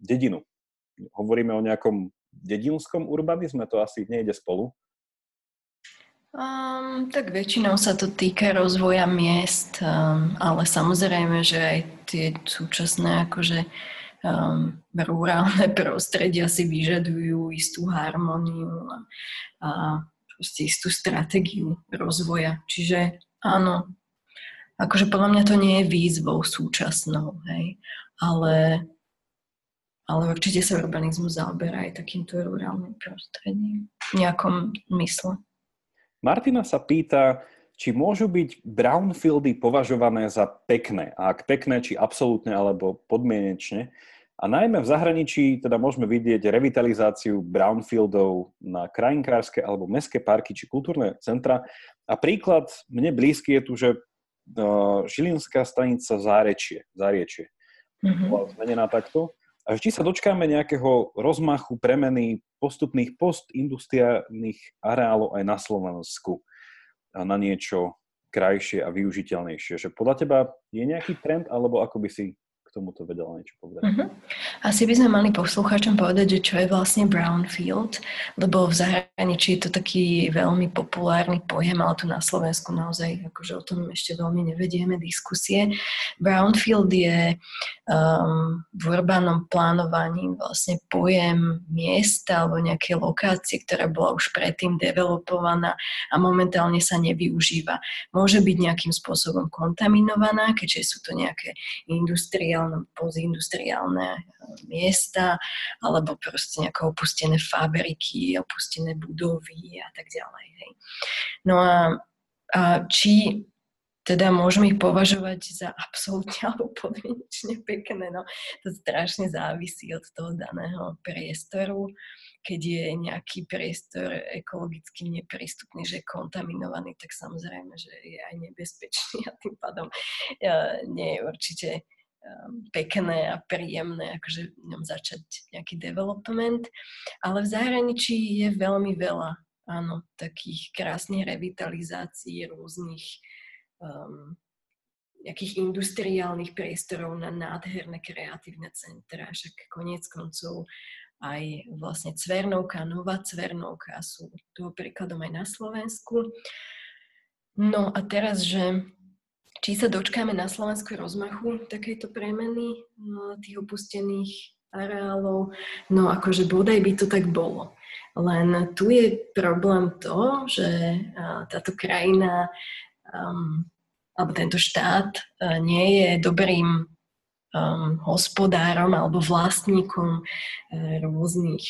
dedinu? Hovoríme o nejakom dedinskom urbanizme, to asi nejde spolu. Um, tak väčšinou sa to týka rozvoja miest, um, ale samozrejme, že aj tie súčasné akože um, rurálne prostredia si vyžadujú istú harmóniu a, a proste istú stratégiu rozvoja. Čiže áno, akože podľa mňa to nie je výzvou súčasnou, hej, ale, ale určite sa urbanizmus zaoberá aj takýmto rurálnym prostredím v nejakom mysle. Martina sa pýta, či môžu byť brownfieldy považované za pekné. A ak pekné, či absolútne alebo podmienečne. A najmä v zahraničí teda môžeme vidieť revitalizáciu brownfieldov na krajinkárske alebo mestské parky či kultúrne centra. A príklad mne blízky je tu, že uh, Žilinská stanica Zárečie, Zárečie mm-hmm. bola zmenená takto. A či sa dočkáme nejakého rozmachu, premeny postupných postindustriálnych areálov aj na Slovensku na niečo krajšie a využiteľnejšie. Že podľa teba je nejaký trend, alebo ako by si tomuto vedela niečo povedať. Uh-huh. Asi by sme mali poslucháčom povedať, že čo je vlastne brownfield, lebo v zahraničí je to taký veľmi populárny pojem, ale tu na Slovensku naozaj akože o tom ešte veľmi nevedieme diskusie. Brownfield je um, v urbánom plánovaní vlastne pojem miesta alebo nejaké lokácie, ktorá bola už predtým developovaná a momentálne sa nevyužíva. Môže byť nejakým spôsobom kontaminovaná, keďže sú to nejaké industriálne industriálne, postindustriálne eh, miesta, alebo proste nejaké opustené fabriky, opustené budovy a tak ďalej. Hej. No a, a či teda môžeme ich považovať za absolútne alebo podmienečne pekné. No, to strašne závisí od toho daného priestoru. Keď je nejaký priestor ekologicky neprístupný, že je kontaminovaný, tak samozrejme, že je aj nebezpečný a tým pádom eh, nie je určite pekné a príjemné akože v ňom začať nejaký development. Ale v zahraničí je veľmi veľa áno, takých krásnych revitalizácií rôznych um, nejakých industriálnych priestorov na nádherné kreatívne centra. Však koniec koncov aj vlastne Cvernovka, Nová Cvernovka sú toho príkladom aj na Slovensku. No a teraz, že či sa dočkáme na Slovensku rozmachu takejto premeny no, tých opustených areálov? No akože bodaj by to tak bolo. Len tu je problém to, že táto krajina um, alebo tento štát nie je dobrým um, hospodárom alebo vlastníkom uh, rôznych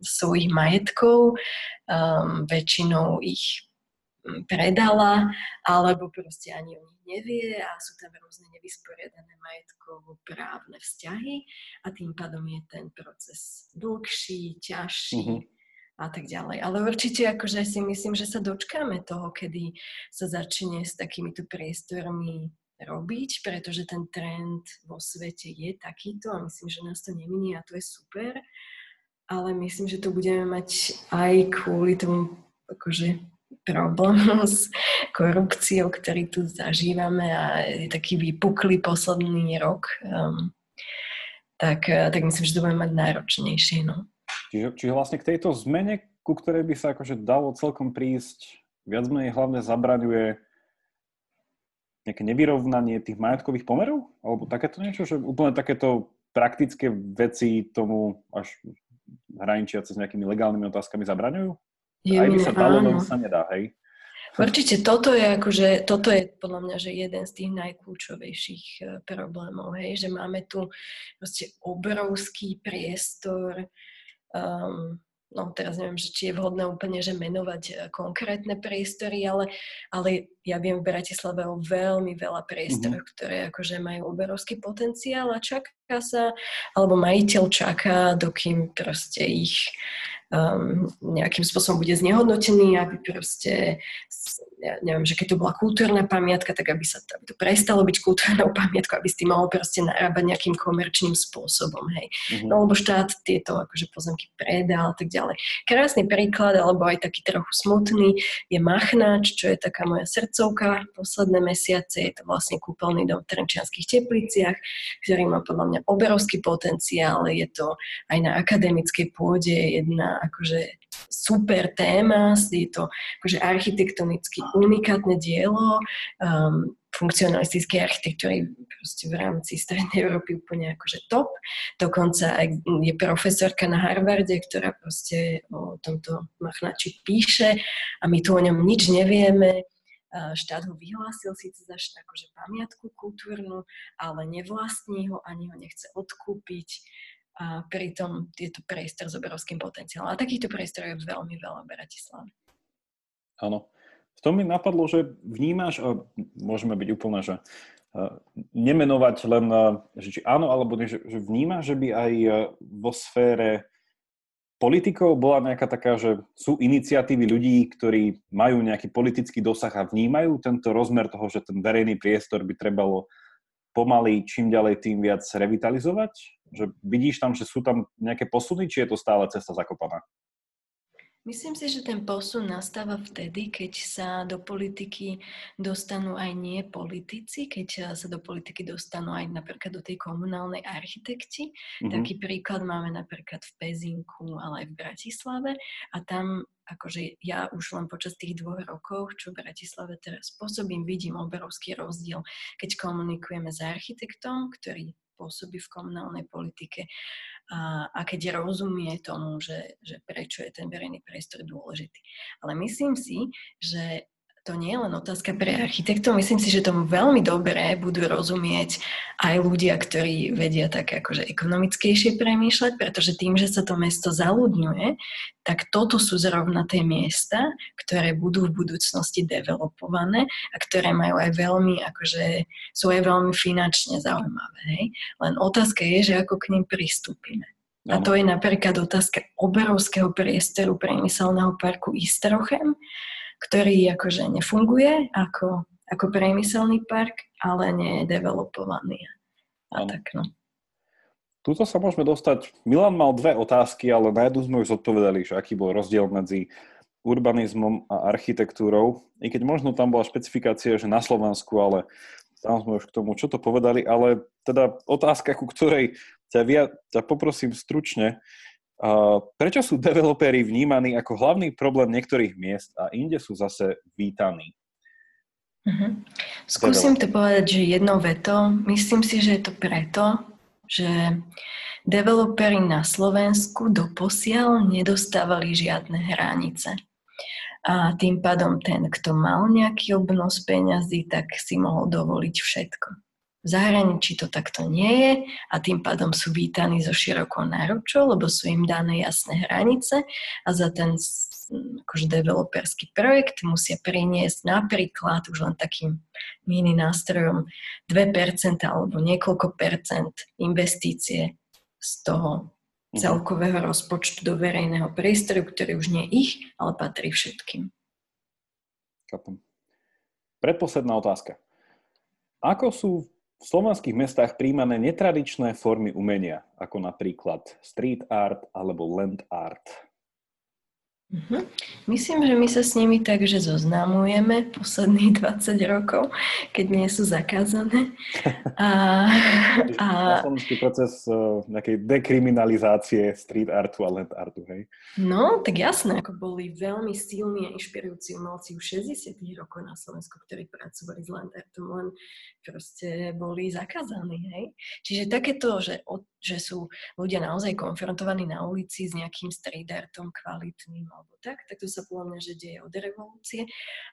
svojich majetkov. Um, väčšinou ich predala, alebo proste ani o nich nevie a sú tam rôzne nevysporiadané majetkovo-právne vzťahy a tým pádom je ten proces dlhší, ťažší mm-hmm. a tak ďalej. Ale určite akože si myslím, že sa dočkáme toho, kedy sa začne s takýmito priestormi robiť, pretože ten trend vo svete je takýto a myslím, že nás to neminie a to je super. Ale myslím, že to budeme mať aj kvôli tomu akože problém s korupciou, ktorý tu zažívame a je taký vypuklý posledný rok. Um, tak, eh, tak myslím, že to bude mať náročnejšie. No. Čiže, čiže vlastne k tejto zmene, ku ktorej by sa akože dalo celkom prísť, viac menej hlavne zabraňuje nejaké nevyrovnanie tých majetkových pomerov? Alebo takéto niečo, že úplne takéto praktické veci tomu až hraničiace s nejakými legálnymi otázkami zabraňujú? Aj by sa dalo, len sa nedá, hej? Určite toto je akože, toto je podľa mňa, že jeden z tých najkľúčovejších e, problémov, hej, že máme tu proste obrovský priestor um, no teraz neviem, že či je vhodné úplne, že menovať e, konkrétne priestory, ale, ale ja viem v Bratislave o veľmi veľa priestorov, mm-hmm. ktoré akože majú obrovský potenciál a čaká sa, alebo majiteľ čaká, dokým proste ich um, nejakým spôsobom bude znehodnotený, aby proste ja neviem, že keď to bola kultúrna pamiatka, tak aby sa to, aby to prestalo byť kultúrnou pamiatkou, aby si tým mohol proste narábať nejakým komerčným spôsobom, hej. Mm-hmm. No lebo štát tieto akože pozemky predal a tak ďalej. Krásny príklad, alebo aj taký trochu smutný, je Machnáč, čo je taká moja srdcovka posledné mesiace, je to vlastne kúpeľný dom v Trenčianských tepliciach, ktorý má podľa mňa obrovský potenciál, je to aj na akademickej pôde jedna akože super téma, je to akože architektonicky unikátne dielo um, funkcionalistickej architektúry v rámci Strednej Európy úplne akože top. Dokonca aj je profesorka na Harvarde, ktorá proste o tomto machnači píše a my tu o ňom nič nevieme. Štát ho vyhlásil síce za akože pamiatku kultúrnu, ale nevlastní ho, ani ho nechce odkúpiť a pritom je to priestor s obrovským potenciálom. A takýchto priestorov je veľmi veľa v Bratislave. Áno. V tom mi napadlo, že vnímaš, a môžeme byť úplne, že nemenovať len, že či áno alebo nie, že, že vnímaš, že by aj vo sfére politikov bola nejaká taká, že sú iniciatívy ľudí, ktorí majú nejaký politický dosah a vnímajú tento rozmer toho, že ten verejný priestor by trebalo pomaly čím ďalej tým viac revitalizovať? Že vidíš tam, že sú tam nejaké posuny, či je to stále cesta zakopaná? Myslím si, že ten posun nastáva vtedy, keď sa do politiky dostanú aj nie politici, keď sa do politiky dostanú aj napríklad do tej komunálnej architekti. Mm-hmm. Taký príklad máme napríklad v Pezinku, ale aj v Bratislave a tam akože ja už len počas tých dvoch rokov, čo v Bratislave teraz pôsobím, vidím obrovský rozdiel, keď komunikujeme s architektom, ktorý pôsobí v komunálnej politike a, a keď rozumie tomu, že, že prečo je ten verejný priestor dôležitý. Ale myslím si, že to nie je len otázka pre architektov. Myslím si, že tomu veľmi dobre budú rozumieť aj ľudia, ktorí vedia tak akože ekonomickejšie premýšľať, pretože tým, že sa to mesto zaludňuje, tak toto sú zrovna tie miesta, ktoré budú v budúcnosti developované a ktoré majú aj veľmi, akože sú aj veľmi finančne zaujímavé. Hej? Len otázka je, že ako k ním pristúpime. A to je napríklad otázka obrovského priestoru priemyselného parku Istrochem, ktorý akože nefunguje ako, ako priemyselný park, ale nie je developovaný. A tak no. Tuto sa môžeme dostať. Milan mal dve otázky, ale na jednu sme už zodpovedali, že aký bol rozdiel medzi urbanizmom a architektúrou. I keď možno tam bola špecifikácia, že na Slovensku, ale tam sme už k tomu čo to povedali, ale teda otázka, ku ktorej ťa, via, ťa poprosím stručne, prečo sú developeri vnímaní ako hlavný problém niektorých miest a inde sú zase vítaní? Uh-huh. Skúsim to povedať, že jednou vetou. Myslím si, že je to preto, že developeri na Slovensku doposiaľ nedostávali žiadne hranice. A tým pádom ten, kto mal nejaký obnos peňazí, tak si mohol dovoliť všetko. V zahraničí to takto nie je a tým pádom sú vítaní so širokou náručou, lebo sú im dané jasné hranice a za ten akože developerský projekt musia priniesť napríklad už len takým mini nástrojom 2% alebo niekoľko percent investície z toho mhm. celkového rozpočtu do verejného priestoru, ktorý už nie ich, ale patrí všetkým. Kapom. Predposledná otázka. Ako sú v slovenských mestách príjmané netradičné formy umenia, ako napríklad street art alebo land art. Uh-huh. Myslím, že my sa s nimi tak, že zoznamujeme posledných 20 rokov, keď nie sú zakázané. A, a... Slovenský proces uh, nejakej dekriminalizácie street artu a land artu, hej? No, tak jasné, ako boli veľmi silní a inšpirujúci umelci už 60 rokov na Slovensku, ktorí pracovali s land artom, len proste boli zakázaní, hej? Čiže takéto, že, že sú ľudia naozaj konfrontovaní na ulici s nejakým street artom kvalitným alebo tak, tak to sa podľa mňa, že deje od revolúcie.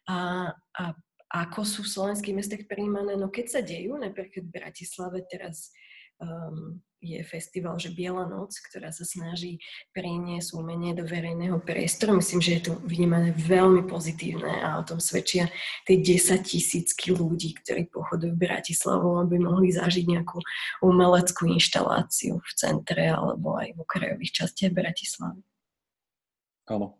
A, a ako sú v slovenských mestách príjmané? No keď sa dejú, napríklad v Bratislave teraz um, je festival, že Biela noc, ktorá sa snaží priniesť umenie do verejného priestoru. Myslím, že je to vnímané veľmi pozitívne a o tom svedčia tie 10 tisícky ľudí, ktorí pochodujú Bratislavu, aby mohli zažiť nejakú umeleckú inštaláciu v centre alebo aj v okrajových častiach Bratislavy. Áno.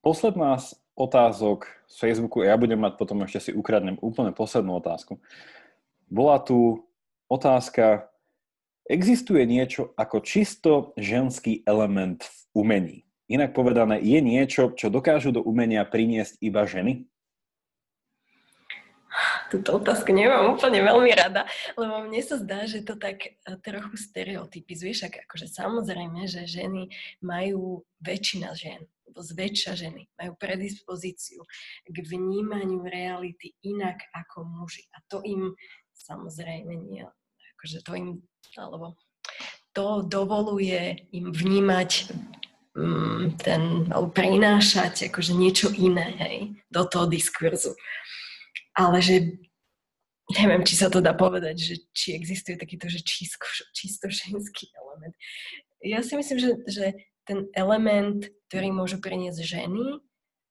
Posledná z otázok z Facebooku, ja budem mať potom ešte si ukradnem úplne poslednú otázku. Bola tu otázka, existuje niečo ako čisto ženský element v umení? Inak povedané, je niečo, čo dokážu do umenia priniesť iba ženy? túto otázku nemám úplne veľmi rada, lebo mne sa zdá, že to tak e, trochu stereotypizuje, však akože samozrejme, že ženy majú, väčšina žien, alebo zväčša ženy, majú predispozíciu k vnímaniu reality inak ako muži. A to im samozrejme nie, akože to im, alebo to dovoluje im vnímať mm, ten, alebo prinášať akože niečo iné, hej, do toho diskurzu ale že neviem, či sa to dá povedať, že či existuje takýto, že čisto, čisto ženský element. Ja si myslím, že, že ten element, ktorý môžu priniesť ženy,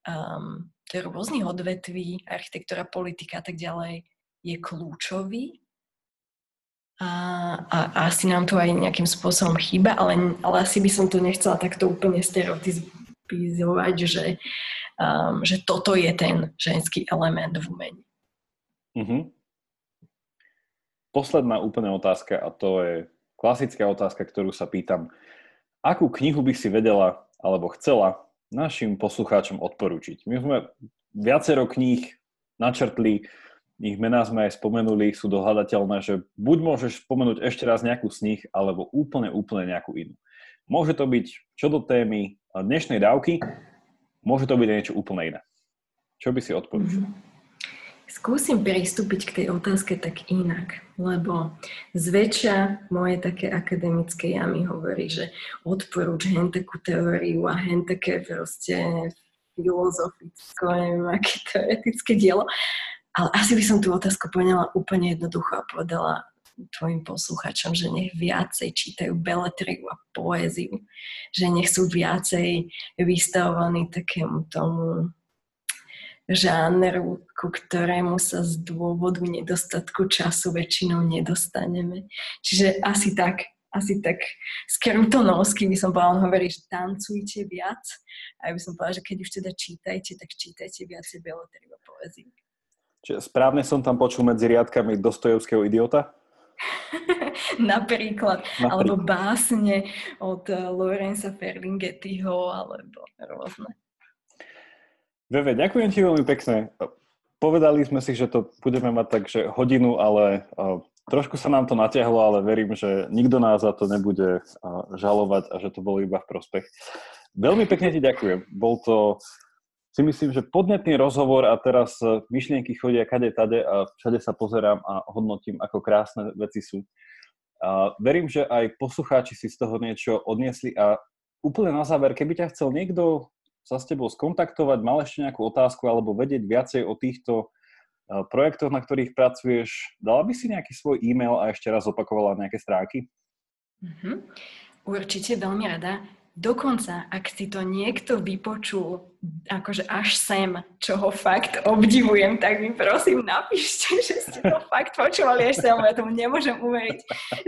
um, je rôznych odvetví, architektúra, politika a tak ďalej, je kľúčový. A, a, asi nám to aj nejakým spôsobom chýba, ale, ale asi by som to nechcela takto úplne stereotypizovať, že, um, že toto je ten ženský element v umení. Uh-huh. Posledná úplne otázka a to je klasická otázka, ktorú sa pýtam. Akú knihu by si vedela alebo chcela našim poslucháčom odporúčiť? My sme viacero kníh načrtli, ich mená sme aj spomenuli, sú dohľadateľné, že buď môžeš spomenúť ešte raz nejakú z nich, alebo úplne, úplne nejakú inú. Môže to byť čo do témy dnešnej dávky, môže to byť niečo úplne iné. Čo by si odporúčil? Mm-hmm. Skúsim pristúpiť k tej otázke tak inak, lebo zväčša moje také akademické ja mi hovorí, že odporúč hen takú teóriu a hen také proste filozofické, neviem, aké teoretické dielo. Ale asi by som tú otázku poňala úplne jednoducho a povedala tvojim posluchačom, že nech viacej čítajú beletriu a poéziu, že nech sú viacej vystavovaní takému tomu žánru, ku ktorému sa z dôvodu nedostatku času väčšinou nedostaneme. Čiže asi tak, asi tak skrutonovsky by som povedala, hovorí, že tancujte viac. A ja by som povedala, že keď už teda čítajte, tak čítajte viacej Belotrivo poéziu. Čiže správne som tam počul medzi riadkami Dostojevského idiota? Napríklad. Napríklad. Alebo básne od Lorenza Ferlinghettiho, alebo rôzne. Veve, ďakujem ti veľmi pekne. Povedali sme si, že to budeme mať tak, že hodinu, ale trošku sa nám to natiahlo, ale verím, že nikto nás za to nebude žalovať a že to bolo iba v prospech. Veľmi pekne ti ďakujem. Bol to, si myslím, že podnetný rozhovor a teraz e, myšlienky chodia kade tade a všade sa pozerám a hodnotím, ako krásne veci sú. A verím, že aj poslucháči si z toho niečo odniesli a úplne na záver, keby ťa chcel niekto sa s tebou skontaktovať, mal ešte nejakú otázku alebo vedieť viacej o týchto eh, projektoch, na ktorých pracuješ, dala by si nejaký svoj e-mail a ešte raz opakovala nejaké stránky? Mm-hmm. Určite veľmi rada. Dokonca, ak si to niekto vypočul akože až sem, čo ho fakt obdivujem, tak mi prosím napíšte, že ste to fakt počúvali až sem, ja tomu nemôžem uveriť,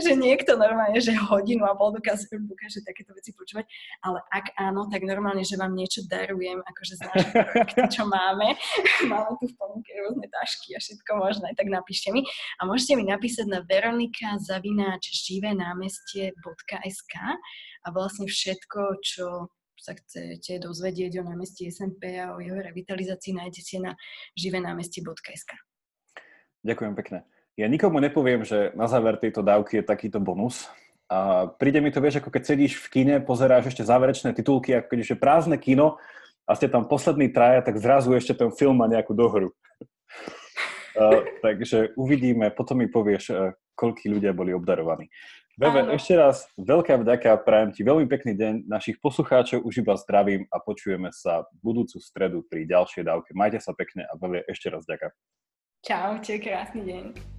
že niekto normálne, že hodinu a pol dokáže, dokáže takéto veci počúvať, ale ak áno, tak normálne, že vám niečo darujem, akože z našich projekty, čo máme. máme tu v ponuke rôzne tašky a všetko možné, tak napíšte mi. A môžete mi napísať na veronika zavináč živé námestie.sk a vlastne všetko, čo sa chcete dozvedieť o námestí SMP a o jeho revitalizácii, nájdete na živenámestie.sk. Ďakujem pekne. Ja nikomu nepoviem, že na záver tejto dávky je takýto bonus. A príde mi to, vieš, ako keď sedíš v kine, pozeráš ešte záverečné titulky, ako keď je prázdne kino a ste tam posledný traja, tak zrazu ešte ten film má nejakú dohru. uh, takže uvidíme, potom mi povieš, uh, koľkí ľudia boli obdarovaní. Bebe, ešte raz veľká vďaka, prajem ti veľmi pekný deň. Našich poslucháčov už iba zdravím a počujeme sa budúcu stredu pri ďalšej dávke. Majte sa pekne a Bebe, ešte raz ďakujem. Čaute, krásny deň.